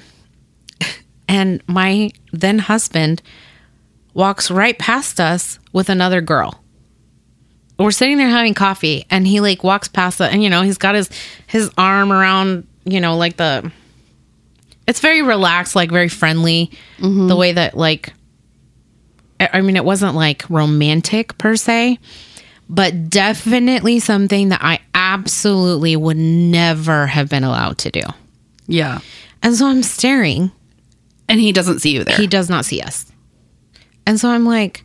And my then husband walks right past us with another girl. We're sitting there having coffee and he like walks past us and you know, he's got his his arm around, you know, like the it's very relaxed, like very friendly. Mm-hmm. The way that like I I mean, it wasn't like romantic per se, but definitely something that I absolutely would never have been allowed to do. Yeah. And so I'm staring. And he doesn't see you there. He does not see us. And so I'm like,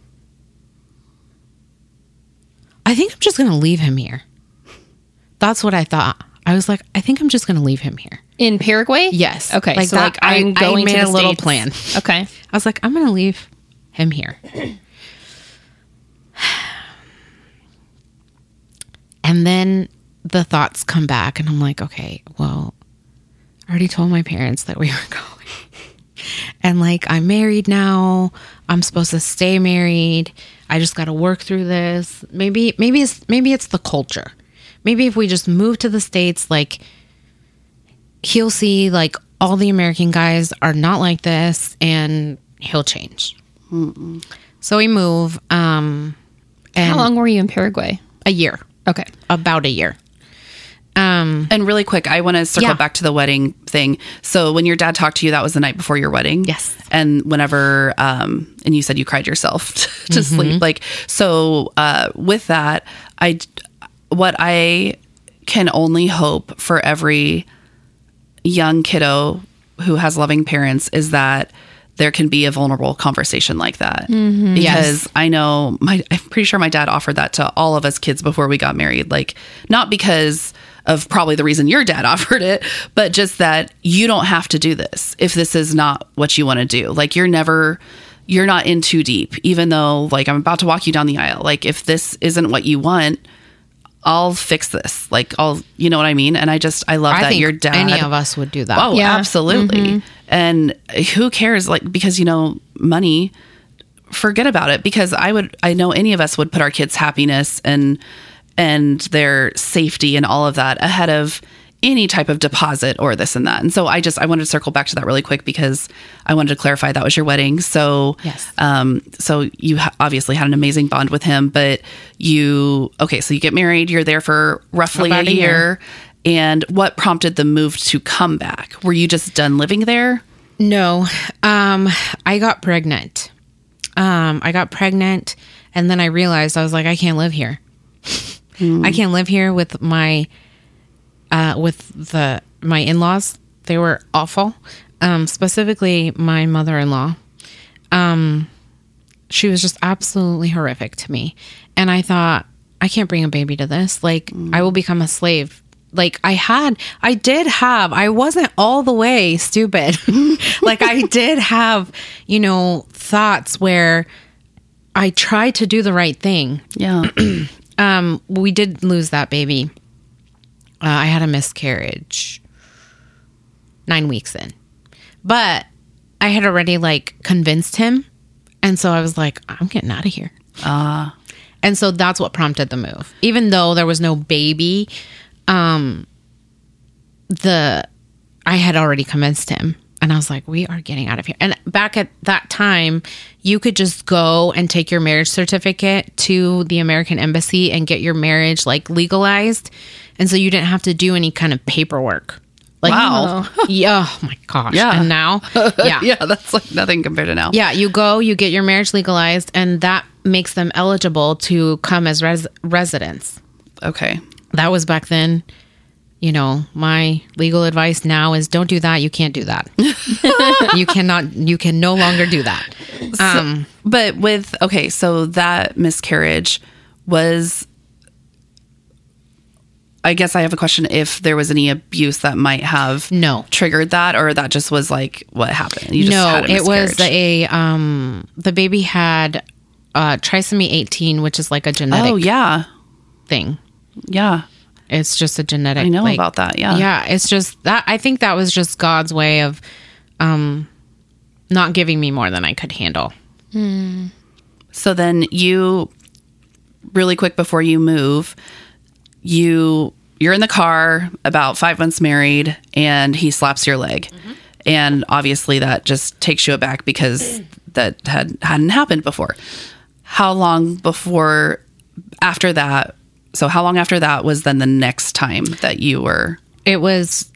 I think I'm just going to leave him here. That's what I thought. I was like, I think I'm just going to leave him here. In Paraguay? Yes. Okay. Like so that, like I'm I- I going made to a little plan. Okay. I was like, I'm going to leave him here. And then the thoughts come back, and I'm like, okay, well, I already told my parents that we were going. and like, I'm married now. I'm supposed to stay married. I just got to work through this. Maybe, maybe it's maybe it's the culture. Maybe if we just move to the states, like he'll see like all the American guys are not like this, and he'll change. So we move. Um, and How long were you in Paraguay? A year, Okay. about a year. Um, and really quick, I want to circle Yeah. back to the wedding thing. So when your dad talked to you, that was the night before your wedding. Yes. And whenever, um, and you said you cried yourself to Mm-hmm. sleep. Like, so, uh, with that, I, what I can only hope for every young kiddo who has loving parents is that there can be a vulnerable conversation like that. Mm-hmm. Because Yes. I know my I'm pretty sure my dad offered that to all of us kids before we got married. Like not because of probably the reason your dad offered it but just that you don't have to do this if this is not what you want to do. Like you're never you're not in too deep even though like I'm about to walk you down the aisle. Like if this isn't what you want I'll fix this like I'll you know what I mean and I just I love I that think your dad any of us would do that. Oh, Yeah. absolutely. Mm-hmm. And who cares? Like, because, you know, money, forget about it. Because I would, I know any of us would put our kids' happiness and, and their safety and all of that ahead of any type of deposit or this and that. And so I just, I wanted to circle back to that really quick because I wanted to clarify that was your wedding. So, Yes. um, so you ha- obviously had an amazing bond with him, but you, okay, so you get married, you're there for roughly a a year. year. And what prompted the move to come back? Were you just done living there? No, um, I got pregnant. Um, I got pregnant, and then I realized I was like, I can't live here. I can't live here with my, uh, with the my in laws. They were awful. Um, specifically, my mother in law. Um, she was just absolutely horrific to me, and I thought I can't bring a baby to this. Like, I will become a slave like I had I did have I wasn't all the way stupid. like I did have, you know, thoughts where I tried to do the right thing. Yeah. Um we did lose that baby. Uh, I had a miscarriage 9 weeks in. But I had already like convinced him and so I was like I'm getting out of here. Ah. And so that's what prompted the move. Even though there was no baby, um the I had already convinced him and I was like, we are getting out of here. And back at that time, you could just go and take your marriage certificate to the American embassy and get your marriage like legalized. And so you didn't have to do any kind of paperwork. Like, Wow. yeah, oh my gosh. Yeah. And now, yeah. yeah, that's like nothing compared to now. Yeah, you go, you get your marriage legalized, and that makes them eligible to come as res- residents. Okay. That was back then. You know, my legal advice now is don't do that. You can't do that. you cannot, you can no longer do that. Um, But with okay, so that miscarriage was I guess I have a question if there was any abuse that might have No. triggered that or that just was like what happened. You just no, it was a, um, the baby had uh, trisomy 18, which is like a genetic Oh yeah. thing. Yeah. It's just a genetic. I know like- about that, yeah. Yeah. It's just that. I think that was just God's way of, um, not giving me more than I could handle. So then you really quick before you move, you you're in the car about 5 months married and he slaps your leg. And obviously that just takes you aback because that had hadn't happened before. How long before after that? So how long after that was then the next time that you were It was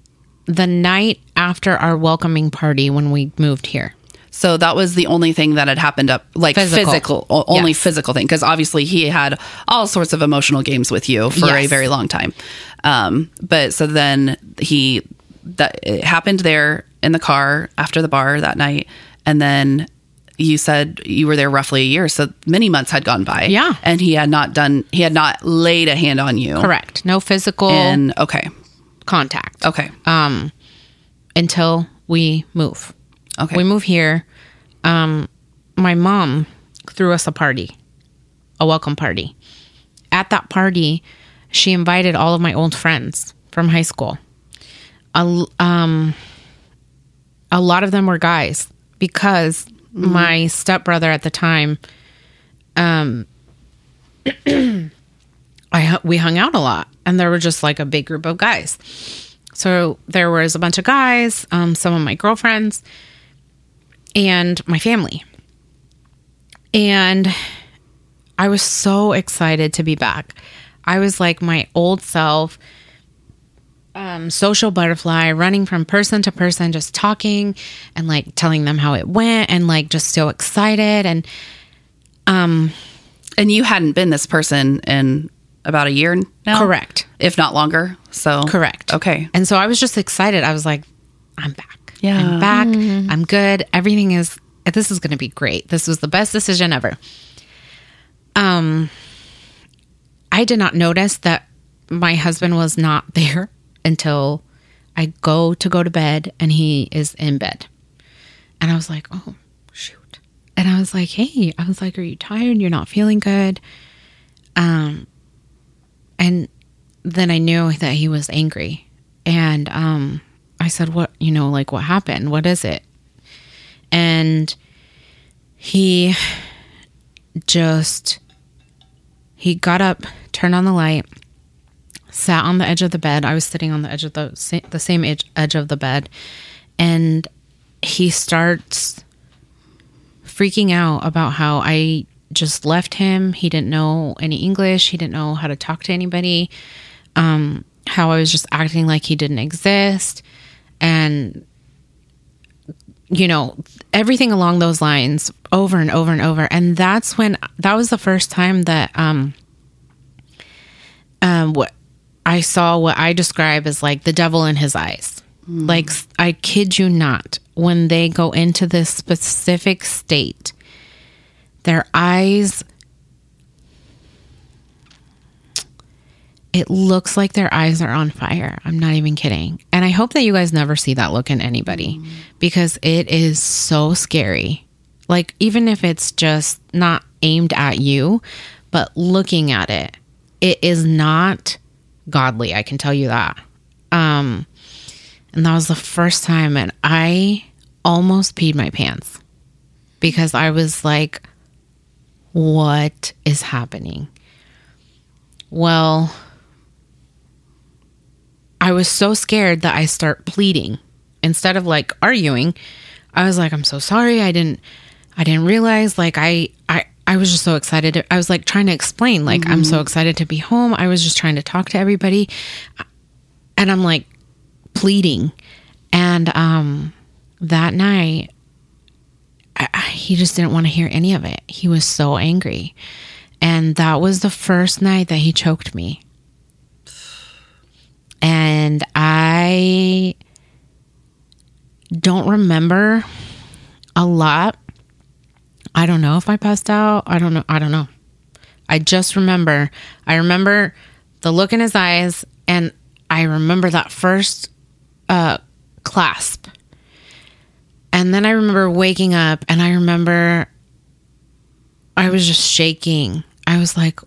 the night after our welcoming party when we moved here. So that was the only thing that had happened up, like physical, Physical. only Yes. physical thing. Because obviously he had all sorts of emotional games with you for a very long time. Um, but so then he that it happened there in the car after the bar that night, and then you said you were there roughly a year, so many months had gone by. Yeah. and he had not done. He had not laid a hand on you. Correct. No physical And okay, contact okay, um, until we move. okay. We move here. Um, my mom threw us a party, a welcome party. At that party, she invited all of my old friends from high school. A, um, a lot of them were guys because my stepbrother at the time, um, I we hung out a lot, and there were just like a big group of guys. So there was a bunch of guys, um, some of my girlfriends, and my family. And I was so excited to be back. I was like my old self, um, social butterfly, running from person to person, just talking and like telling them how it went, and like just so excited. And um, and you hadn't been this person in about a year now, Correct. If not longer. So Correct. Okay. And so I was just excited. I was like, I'm back. Yeah. I'm back. I'm good. Everything is this is going to be great. This was the best decision ever. Um I did not notice that my husband was not there until I go to go to bed and he is in bed. And I was like, "Oh, shoot." And I was like, "Hey, I was like, are you tired? You're not feeling good?" Um and then I knew that he was angry. And um, I said, What, you know, like, what happened? What is it? And he just, he got up, turned on the light, sat on the edge of the bed. I was sitting on the edge of the, the same edge, edge of the bed. And he starts freaking out about how I just left him. He didn't know any English. He didn't know how to talk to anybody. Um, how I was just acting like he didn't exist. And, you know, everything along those lines over and over and over. And that's when, that was the first time that, um, um, what I saw what I describe as like the devil in his eyes. Hmm. Like, I kid you not, when they go into this specific state, their eyes it looks like their eyes are on fire. I'm not even kidding. And i hope that you guys never see that look in anybody hmm. because it is so scary. Like even if it's just not aimed at you but looking at it it is not godly i can tell you that um and that was the first time and i almost peed my pants because i was like what is happening? Well, I was so scared that I start pleading instead of like arguing. I was like, I'm so sorry. I didn't, I didn't realize like I, I, I was just so excited. I was like trying to explain, like, I'm so excited to be home. I was just trying to talk to everybody. And I'm like pleading. And, um, that night, I, I- he just didn't want to hear any of it. He was so angry. And that was the first night that he choked me. And I don't remember a lot. I don't know if I passed out. I don't know. I don't know. I just remember, I remember the look in his eyes, and I remember that first uh, clasp. And then I remember waking up, and I remember I was just shaking. I was like,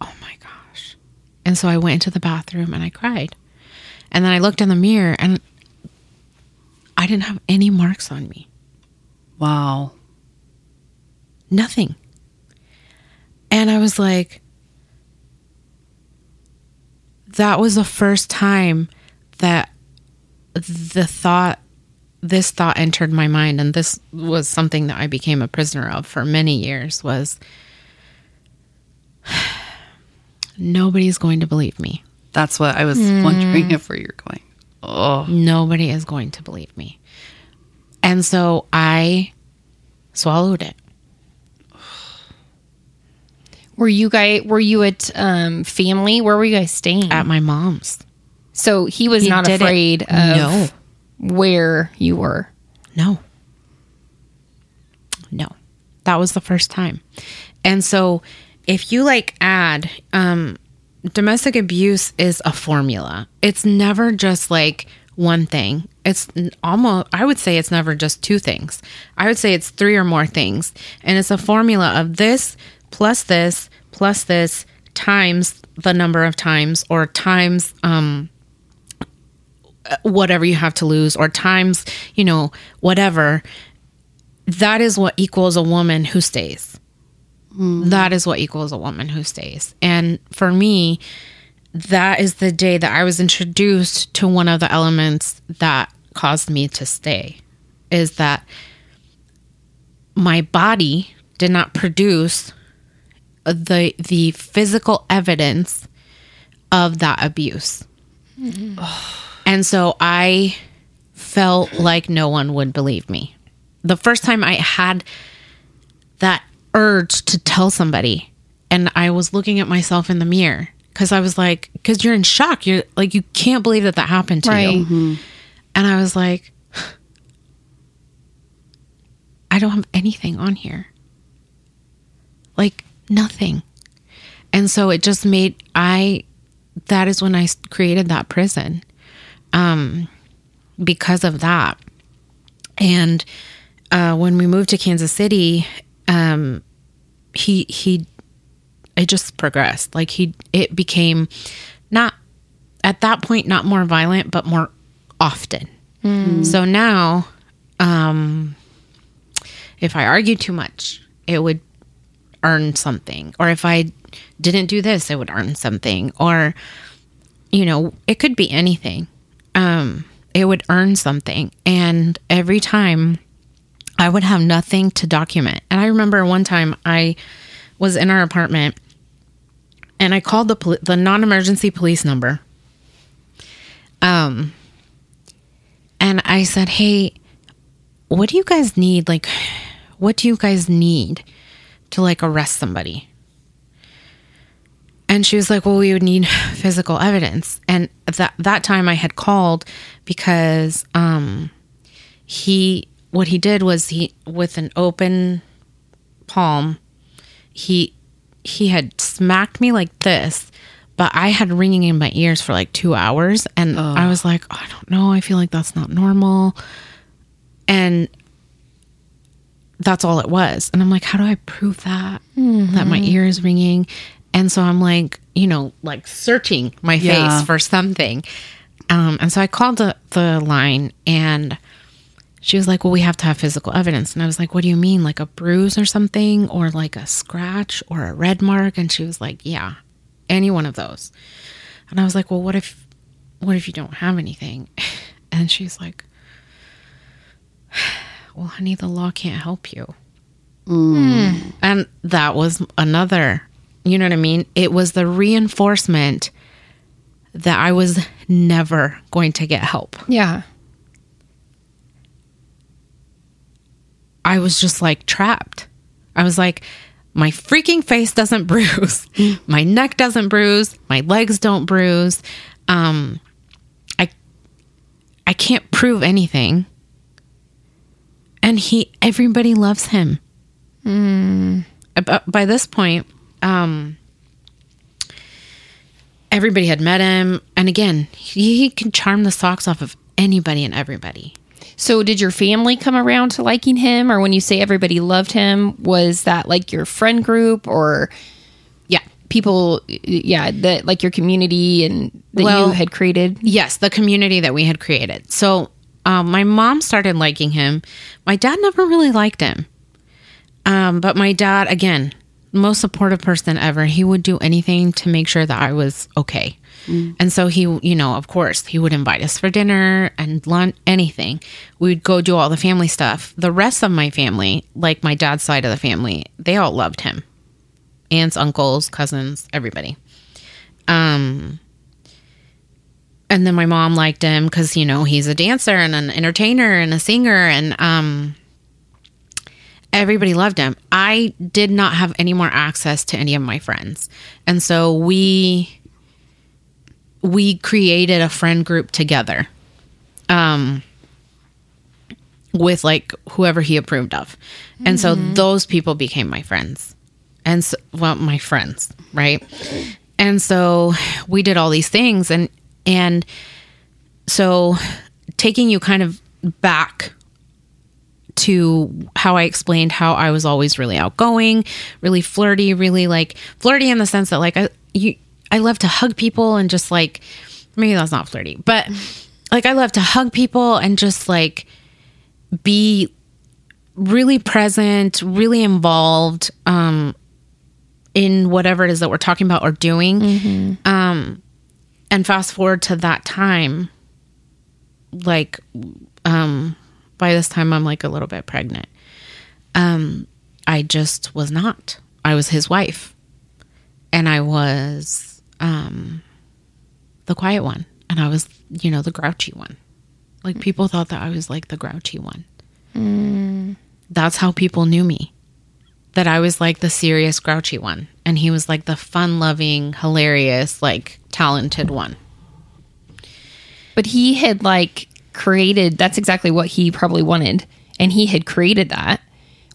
oh my gosh. And so I went into the bathroom and I cried. And then I looked in the mirror, and I didn't have any marks on me. Wow. Nothing. And I was like, that was the first time that the thought, this thought entered my mind. And this was something that I became a prisoner of for many years was nobody's going to believe me. That's what I was hmm. wondering if where you're going. Oh, Nobody is going to believe me. And so I swallowed it. Were you guys? Were you at um, family? Where were you guys staying? At my mom's. so he was He not did it- afraid of No. where you were. No. No. That was the first time. And so if you like add um domestic abuse is a formula. It's never just like one thing. It's almost I would say it's never just two things. I would say it's three or more things. And it's a formula of this plus this plus this times the number of times or times um whatever you have to lose or times, you know, whatever, that is what equals a woman who stays. That is what equals a woman who stays. And for me, that is the day that I was introduced to one of the elements that caused me to stay is that my body did not produce the the physical evidence of that abuse. Mm-hmm. And so I felt like no one would believe me. The first time I had that urge to tell somebody, and I was looking at myself in the mirror because I was like, because you're in shock. You're like, you can't believe that that happened to Right. you. And I was like, I don't have anything on here. Like, nothing. And so it just made, I, that is when I created that prison um, because of that. And uh, when we moved to Kansas City, um, he he it just progressed. Like he it became not at that point not more violent, but more often. So now, um, if I argued too much, it would earn something, or if I didn't do this, I would earn something, or you know, it could be anything. Um, it would earn something, and every time I would have nothing to document. And I remember one time I was in our apartment and I called the poli- the non-emergency police number. Um and I said, "Hey, what do you guys need? Like what do you guys need to like arrest somebody?" And she was like, "Well, we would need physical evidence." And that that time I had called because um he what he did was he with an open palm he he had smacked me like this but i had ringing in my ears for like two hours and i was like i don't know i feel like that's not normal and that's all it was and i'm like how do i prove that that my ear is ringing and so i'm like you know like searching my Yeah. face for something um, and so i called the, the line and she was like, Well, we have to have physical evidence. And I was like, What do you mean? Like a bruise or something? Or like a scratch or a red mark? And she was like, Yeah, any one of those. And I was like, Well, what if what if you don't have anything? And she's like, Well, honey, the law can't help you. And that was another, you know what I mean? It was the reinforcement that I was never going to get help. Yeah. I was just like trapped. I was like, my freaking face doesn't bruise. my neck doesn't bruise. My legs don't bruise. Um, I, I can't prove anything. And he, everybody loves him. About, by this point, um, everybody had met him. And again, he, he can charm the socks off of anybody and everybody. So did your family come around to liking him or when you say everybody loved him, was that like your friend group or Yeah. people yeah, that like your community and that Well- you had created? Yes, the community that we had created. So um, my mom started liking him. My dad never really liked him. Um, but my dad, again, most supportive person ever. He would do anything to make sure that I was okay. And so he, you know, of course, he would invite us for dinner and lunch, anything. We would go do all the family stuff. The rest of my family, like my dad's side of the family, they all loved him. Aunts, uncles, cousins, everybody. Um, and then my mom liked him because you know he's a dancer and an entertainer and a singer and um everybody loved him. I did not have any more access to any of my friends. And so we we created a friend group together. Um with like whoever he approved of. And so those people became my friends. And so, well, my friends, right? And so we did all these things and and so taking you kind of back to how I explained how I was always really outgoing, really flirty, really like flirty in the sense that like I you I love to hug people and just like maybe that's not flirty, but like I love to hug people and just like be really present, really involved um in whatever it is that we're talking about or doing. Um and fast forward to that time like um by this time I'm like a little bit pregnant. Um I just was not. I was his wife. And I was um the quiet one and I was, you know, the grouchy one. Like people thought that I was like the grouchy one. That's how people knew me. That I was like the serious grouchy one and he was like the fun-loving, hilarious, like talented one. But he had like created that's exactly what he probably wanted. And he had created that.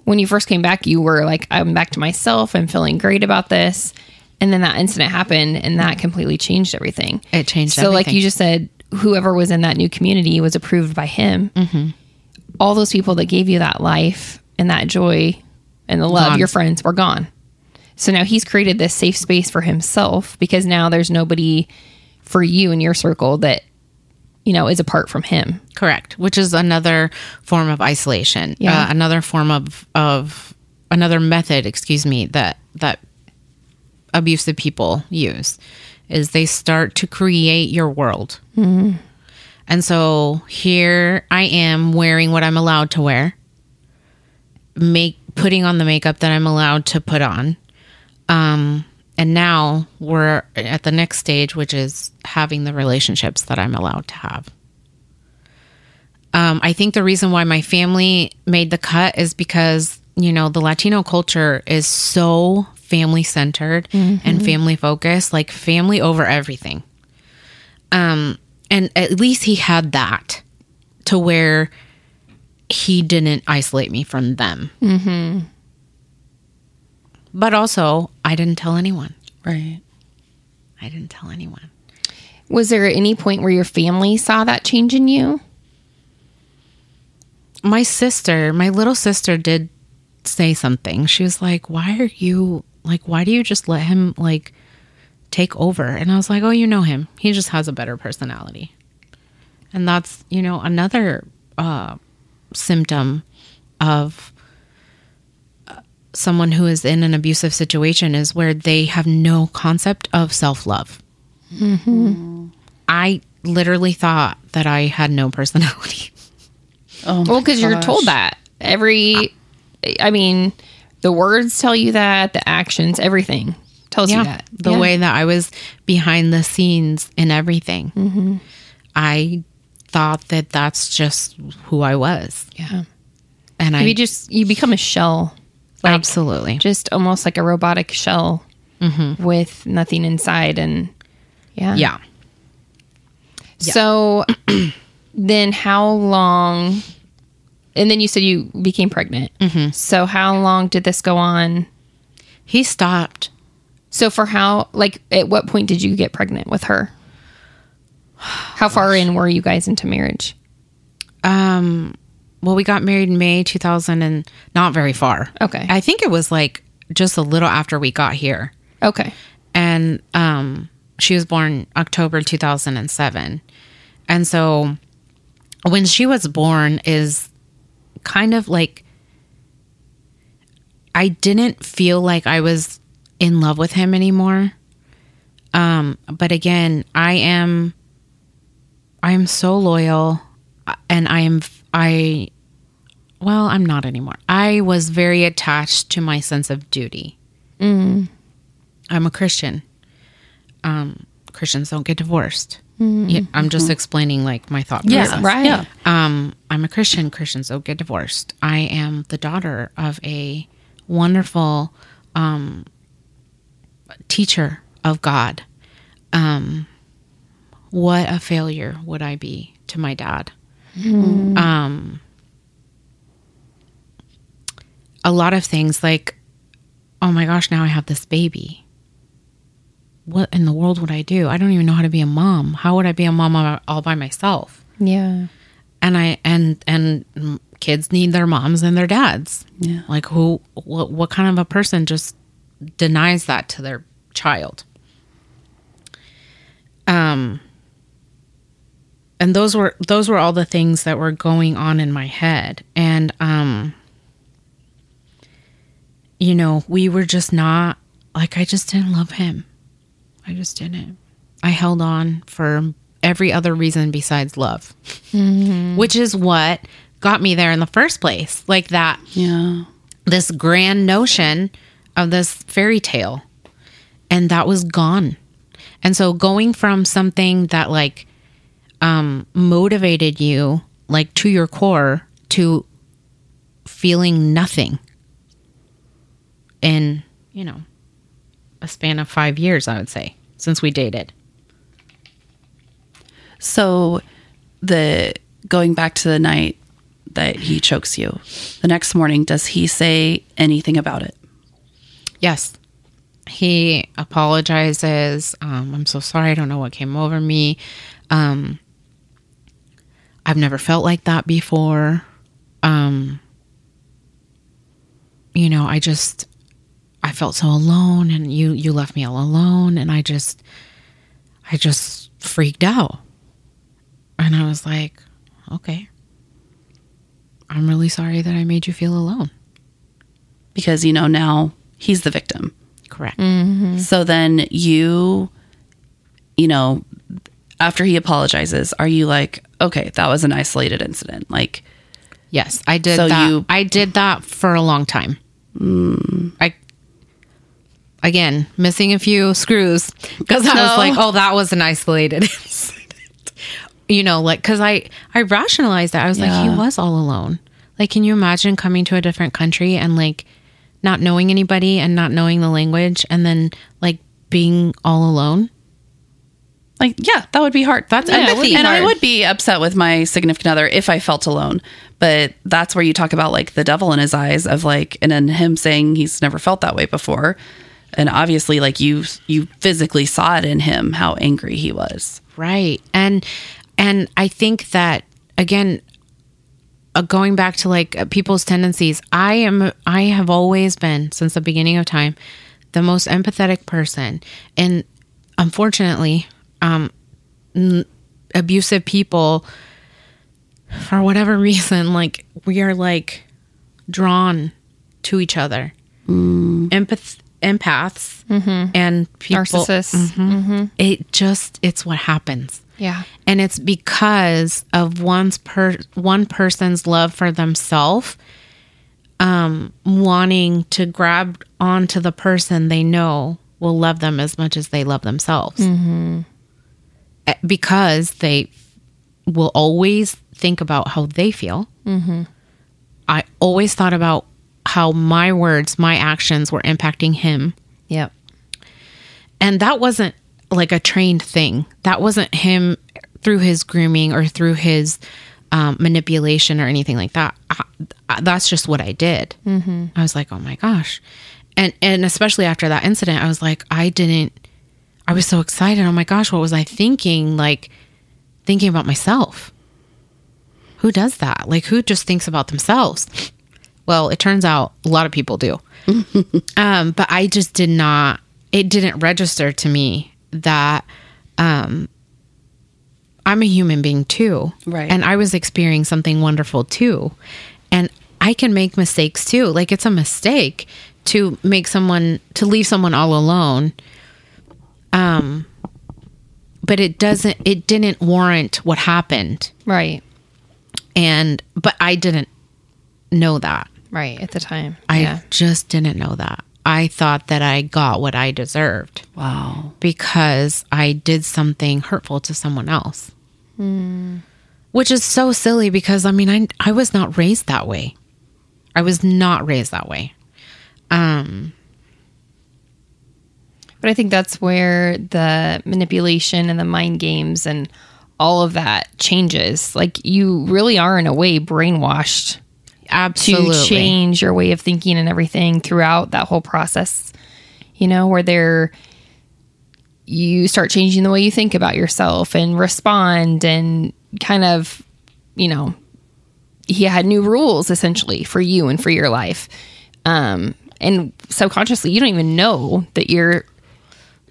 When you first came back, you were like, I'm back to myself. I'm feeling great about this. And then that incident happened and that completely changed everything. It changed So, like you just said, whoever was in that new community was approved by him. Mm-hmm. All those people that gave you that life and that joy and the love, Gone. your friends, were gone. So now he's created this safe space for himself because now there's nobody for you in your circle that, you know, is apart from him. Correct, which is another form of isolation. Yeah. Uh, another form of of another method, excuse me, that that abusive people use is they start to create your world. And so here I am wearing what I'm allowed to wear, make putting on the makeup that I'm allowed to put on. Um, and now we're at the next stage, which is having the relationships that I'm allowed to have. Um, I think the reason why my family made the cut is because, you know, the Latino culture is so family centered and family focused, like family over everything. Um, and at least he had that to where he didn't isolate me from them. Mm-hmm. But also, I didn't tell anyone. Right. I didn't tell anyone. Was there any point where your family saw that change in you? my sister, my little sister did say something. She was like, "Why are you like why do you just let him like take over?" And I was like, "Oh, you know him. He just has a better personality." And that's, you know, another uh symptom of someone who is in an abusive situation is where they have no concept of self-love. Mm-hmm. I literally thought that I had no personality. Oh, Well, because you're told that every, I mean, the words tell you that, the actions, everything tells you that. the Yeah. way that I was behind the scenes in everything. Mm-hmm. I thought that that's just who I was, yeah, and I you just you become a shell, like absolutely just almost like a robotic shell with nothing inside, and yeah, yeah. So then, how long? And then you said you became pregnant. So how long did this go on? He stopped. So for how like at what point did you get pregnant with her? How far in were you guys into marriage? Um, well, we got married in May 2000, and not very far. Okay. I think it was like just a little after we got here, Okay. and um, she was born October 2007, and so when she was born is kind of like I didn't feel like I was in love with him anymore. Um, but again, I am I am so loyal and I am I well, I'm not anymore. I was very attached to my sense of duty. I'm a Christian. Um, Christians don't get divorced. Yeah, I'm just explaining like my thought Yeah, process. right. Yeah. Um, I'm a Christian. Christians don't get divorced. I am the daughter of a wonderful um, teacher of God. Um, what a failure would I be to my dad? Um, a lot of things like, oh my gosh, now I have this baby. What in the world would I do? I don't even know how to be a mom. How would I be a mom all- by myself? Yeah. and I and and mm, kids need their moms and their dads. Yeah. Like who what what kind of a person just denies that to their child? Um and those were those were all the things that were going on in my head and um you know, we were just not like I just didn't love him. I just didn't. I held on for every other reason besides love which is what got me there in the first place. Like that, Yeah. this grand notion of this fairy tale. And that was gone. And so going from something that like um, motivated you, like to your core, to feeling nothing in, you know, a span of five years, I would say, since we dated. So the going back to the night that he chokes you, the next morning, does he say anything about it? Yes. He apologizes. Um, I'm so sorry. I don't know what came over me. Um, I've never felt like that before. Um, you know, I just, I felt so alone and you, you left me all alone. And I just, I just freaked out. And I was like, okay. I'm really sorry that I made you feel alone. Because you know now he's the victim. Correct. So then you, you know, after he apologizes, are you like, okay, that was an isolated incident? Like, Yes, I did So that. you- I did that for a long time. Hmm. I again missing a few screws because I was like, oh, that was an isolated incident. You know, like because I I rationalized that I was like, he was all alone. Like, can you imagine coming to a different country and like not knowing anybody and not knowing the language and then like being all alone? Like, yeah, that would be hard. That's Yeah, empathy. and I would be upset with my significant other if I felt alone. But that's where you talk about like the devil in his eyes of like, and then him saying he's never felt that way before. And obviously, like you, you physically saw it in him how angry he was. Right. And and I think that again uh, going back to like uh, people's tendencies, I am I have always been since the beginning of time the most empathetic person and unfortunately um n- abusive people for whatever reason like we are like drawn to each other. Empath empaths and people. Narcissists. it just it's what happens. Yeah. and it's because of one's per one person's love for themselves um wanting to grab onto the person they know will love them as much as they love themselves. Eh, because they will always think about how they feel. I always thought about how my words my actions were impacting him. Yep. and that wasn't like a trained thing. That wasn't him through his grooming or through his um, manipulation or anything like that. I, I- that's just what i did. Mm-hmm. i was like oh my gosh. And and especially after that incident i was like i didn't i was so excited oh my gosh what was i thinking like thinking about myself who does that like who just thinks about themselves well it turns out a lot of people do um, but I just did not. It didn't register to me that um, I'm a human being too, Right. And I was experiencing something wonderful too, and I can make mistakes too. Like it's a mistake to make someone to leave someone all alone. Um, but it doesn't. It didn't warrant what happened, Right. and but I didn't know that. Right. At the time. I yeah. just didn't know that. I thought that I got what I deserved Wow. because I did something hurtful to someone else. Which is so silly because I mean I I was not raised that way. I was not raised that way. Um But I think that's where the manipulation and the mind games and all of that changes. Like you really are in a way brainwashed absolutely. to change your way of thinking and everything throughout that whole process. You know, where they're you start changing the way you think about yourself and respond and kind of, you know, he had new rules essentially for you and for your life. Um and subconsciously you don't even know that you're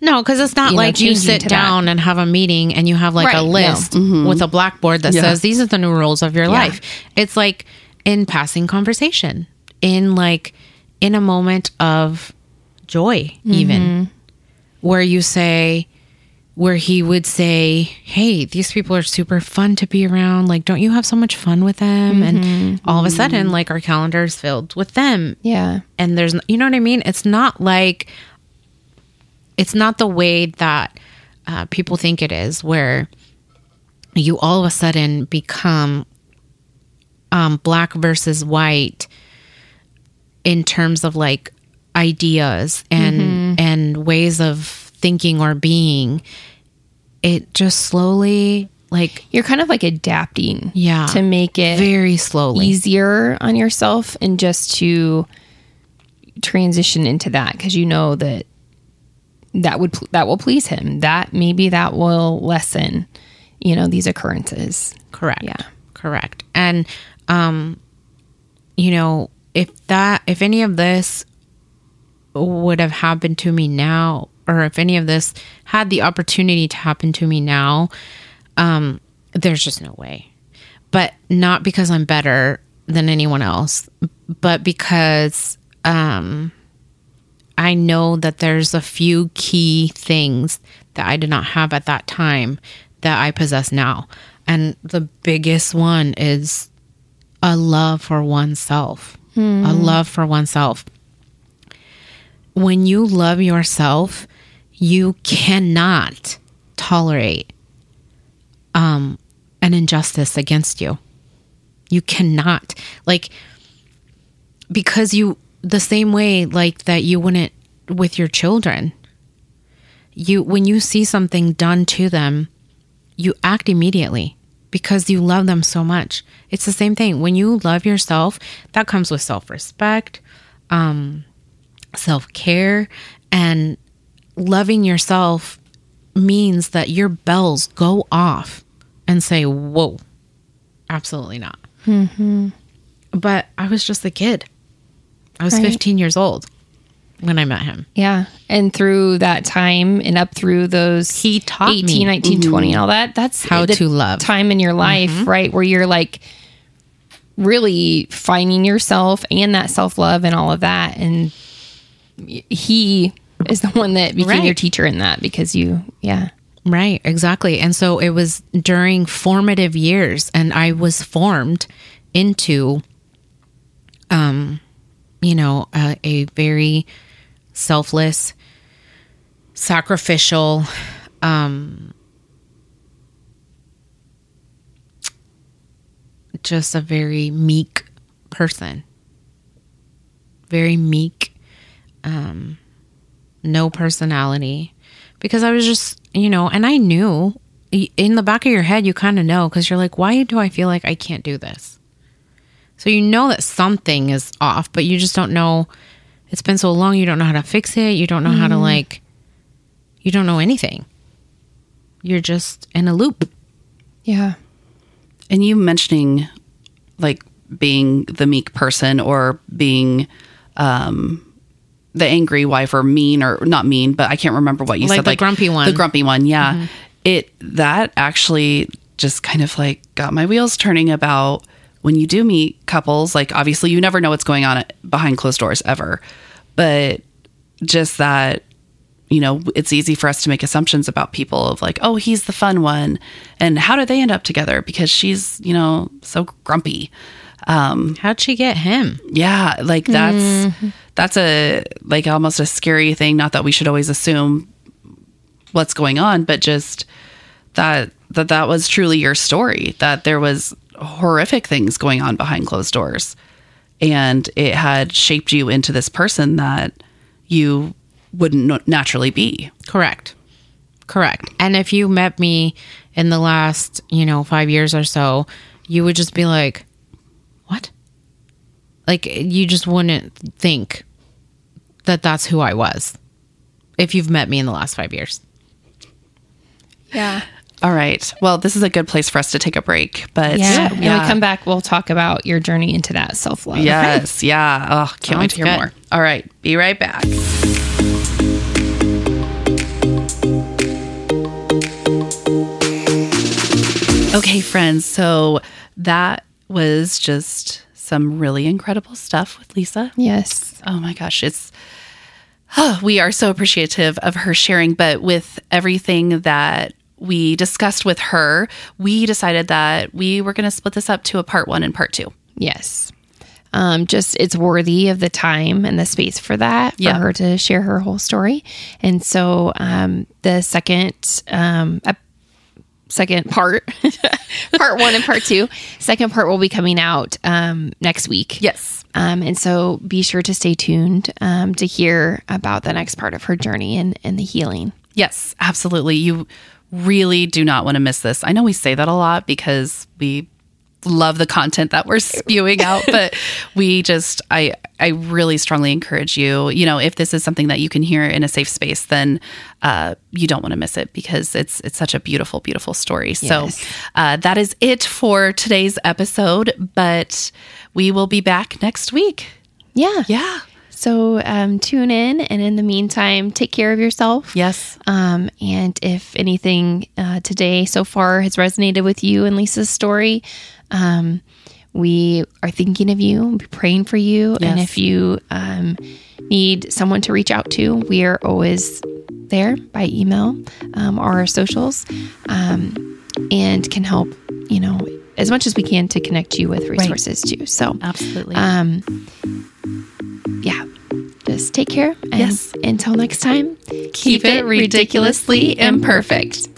No, because it's not you know, like you sit to that. down and have a meeting and you have like Right, a no. list mm-hmm. with a blackboard that Yeah. says these are the new rules of your life. It's like in passing conversation, in like in a moment of joy, mm-hmm. even where you say, where he would say, Hey, these people are super fun to be around. Like, don't you have so much fun with them? And mm-hmm. all of a sudden, like, our calendar is filled with them yeah. and there's you know what i mean it's not like it's not the way that uh, people think it is where you all of a sudden become um, black versus white in terms of like ideas and and ways of thinking or being. It just slowly like You're kind of like adapting Yeah. to make it very slowly. easier on yourself and just to transition into that because you know that that would that will please him that maybe that will lessen you know these occurrences Correct. Yeah. Correct. And um you know, if that if any of this would have happened to me now or if any of this had the opportunity to happen to me now, um there's just no way. But not because I'm better than anyone else, but because um I know that there's a few key things that I did not have at that time that I possess now. And the biggest one is a love for oneself. A love for oneself. When you love yourself, you cannot tolerate um, an injustice against you. You cannot. Like, because you the same way like that you wouldn't with your children. You when you see something done to them you act immediately because you love them so much. It's the same thing. When you love yourself that comes with self-respect um self-care and loving yourself means that your bells go off and say whoa absolutely not. But i was just a kid I was Right. 15 years old when I met him. yeah and through that time and up through those He taught 18 me. 19 20 and all that that's How the to love. Mm-hmm. time in your life right where you're like really finding yourself and that self-love and all of that and he is the one that became Right. your teacher in that because you yeah Right, exactly. And so it was during formative years and I was formed into um you know, a, a very selfless, sacrificial um just a very meek person. Very meek um no personality because I was just, you know, and I knew in the back of your head, you kind of know because you're like, why do I feel like I can't do this? So you know that something is off, but you just don't know. It's been so long, you don't know how to fix it. You don't know how to, like, you don't know anything. You're just in a loop. yeah And you mentioning like being the meek person or being um the angry wife or mean or not mean, but I can't remember what you said. Like said. the grumpy one. The grumpy one, yeah. It that actually just kind of like got my wheels turning about when you do meet couples, like obviously you never know what's going on behind closed doors ever. But just that you know, it's easy for us to make assumptions about people of like, oh, he's the fun one. And how did they end up together? Because she's, you know, so grumpy. Um, How'd she get him? Yeah, like hmm. that's that's a like almost a scary thing. Not that we should always assume what's going on, but just that that that was truly your story. That there was horrific things going on behind closed doors, and it had shaped you into this person that you wouldn't naturally be. Correct. Correct. And if you met me in the last, you know, five years or so, you would just be like, what? Like, you just wouldn't think that that's who I was if you've met me in the last five years. Yeah. All right. Well, this is a good place for us to take a break. But Yeah. When we come back, we'll talk about your journey into that self love. Yes. Yeah. Oh, can't wait to hear good. more. All right. Be right back. Okay, friends. So that was just some really incredible stuff with Lisa. Yes. Oh my gosh, it's Oh, we are so appreciative of her sharing, but with everything that we discussed with her, we decided that we were going to split this up to a part 1 and part 2. Yes. Um, just it's worthy of the time and the space for that for Yeah. her to share her whole story. And so um, the second um, ep- second part, part one and part two, second part will be coming out um, next week. Yes. Um, and so be sure to stay tuned um, to hear about the next part of her journey and, and the healing. Yes, absolutely. You really do not want to miss this. I know we say that a lot because we love the content that we're spewing out, but we just I I really strongly encourage you, you know, if this is something that you can hear in a safe space, then uh, you don't want to miss it because it's it's such a beautiful, beautiful story. Yes. So uh, that is it for today's episode, but we will be back next week. Yeah. Yeah. So um, tune in. And in the meantime, take care of yourself. Yes. Um, and if anything uh, today so far has resonated with you and Lisa's story, um, we are thinking of you, be praying for you. And if you um, need someone to reach out to, we are always there by email um, or our socials um, and can help, you know, as much as we can to connect you with resources too. So, Absolutely. Yeah, just take care. And Yes. until next time, Keep it ridiculously imperfect.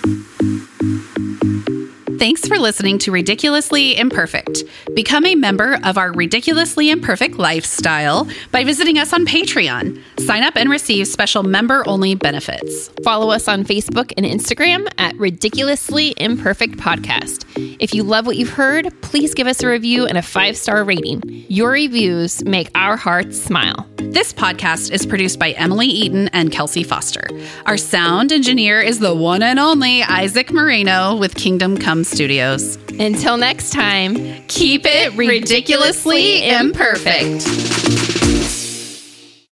Thanks for listening to Ridiculously Imperfect. Become a member of our Ridiculously Imperfect lifestyle by visiting us on Patreon. Sign up and receive special member only benefits. Follow us on Facebook and Instagram at Ridiculously Imperfect Podcast. If you love what you've heard, please give us a review and a five star rating. Your reviews make our hearts smile. This podcast is produced by Emily Eaton and Kelsey Foster. Our sound engineer is the one and only Isaac Moreno with Kingdom Come Studios. Until next time, Keep it ridiculously imperfect.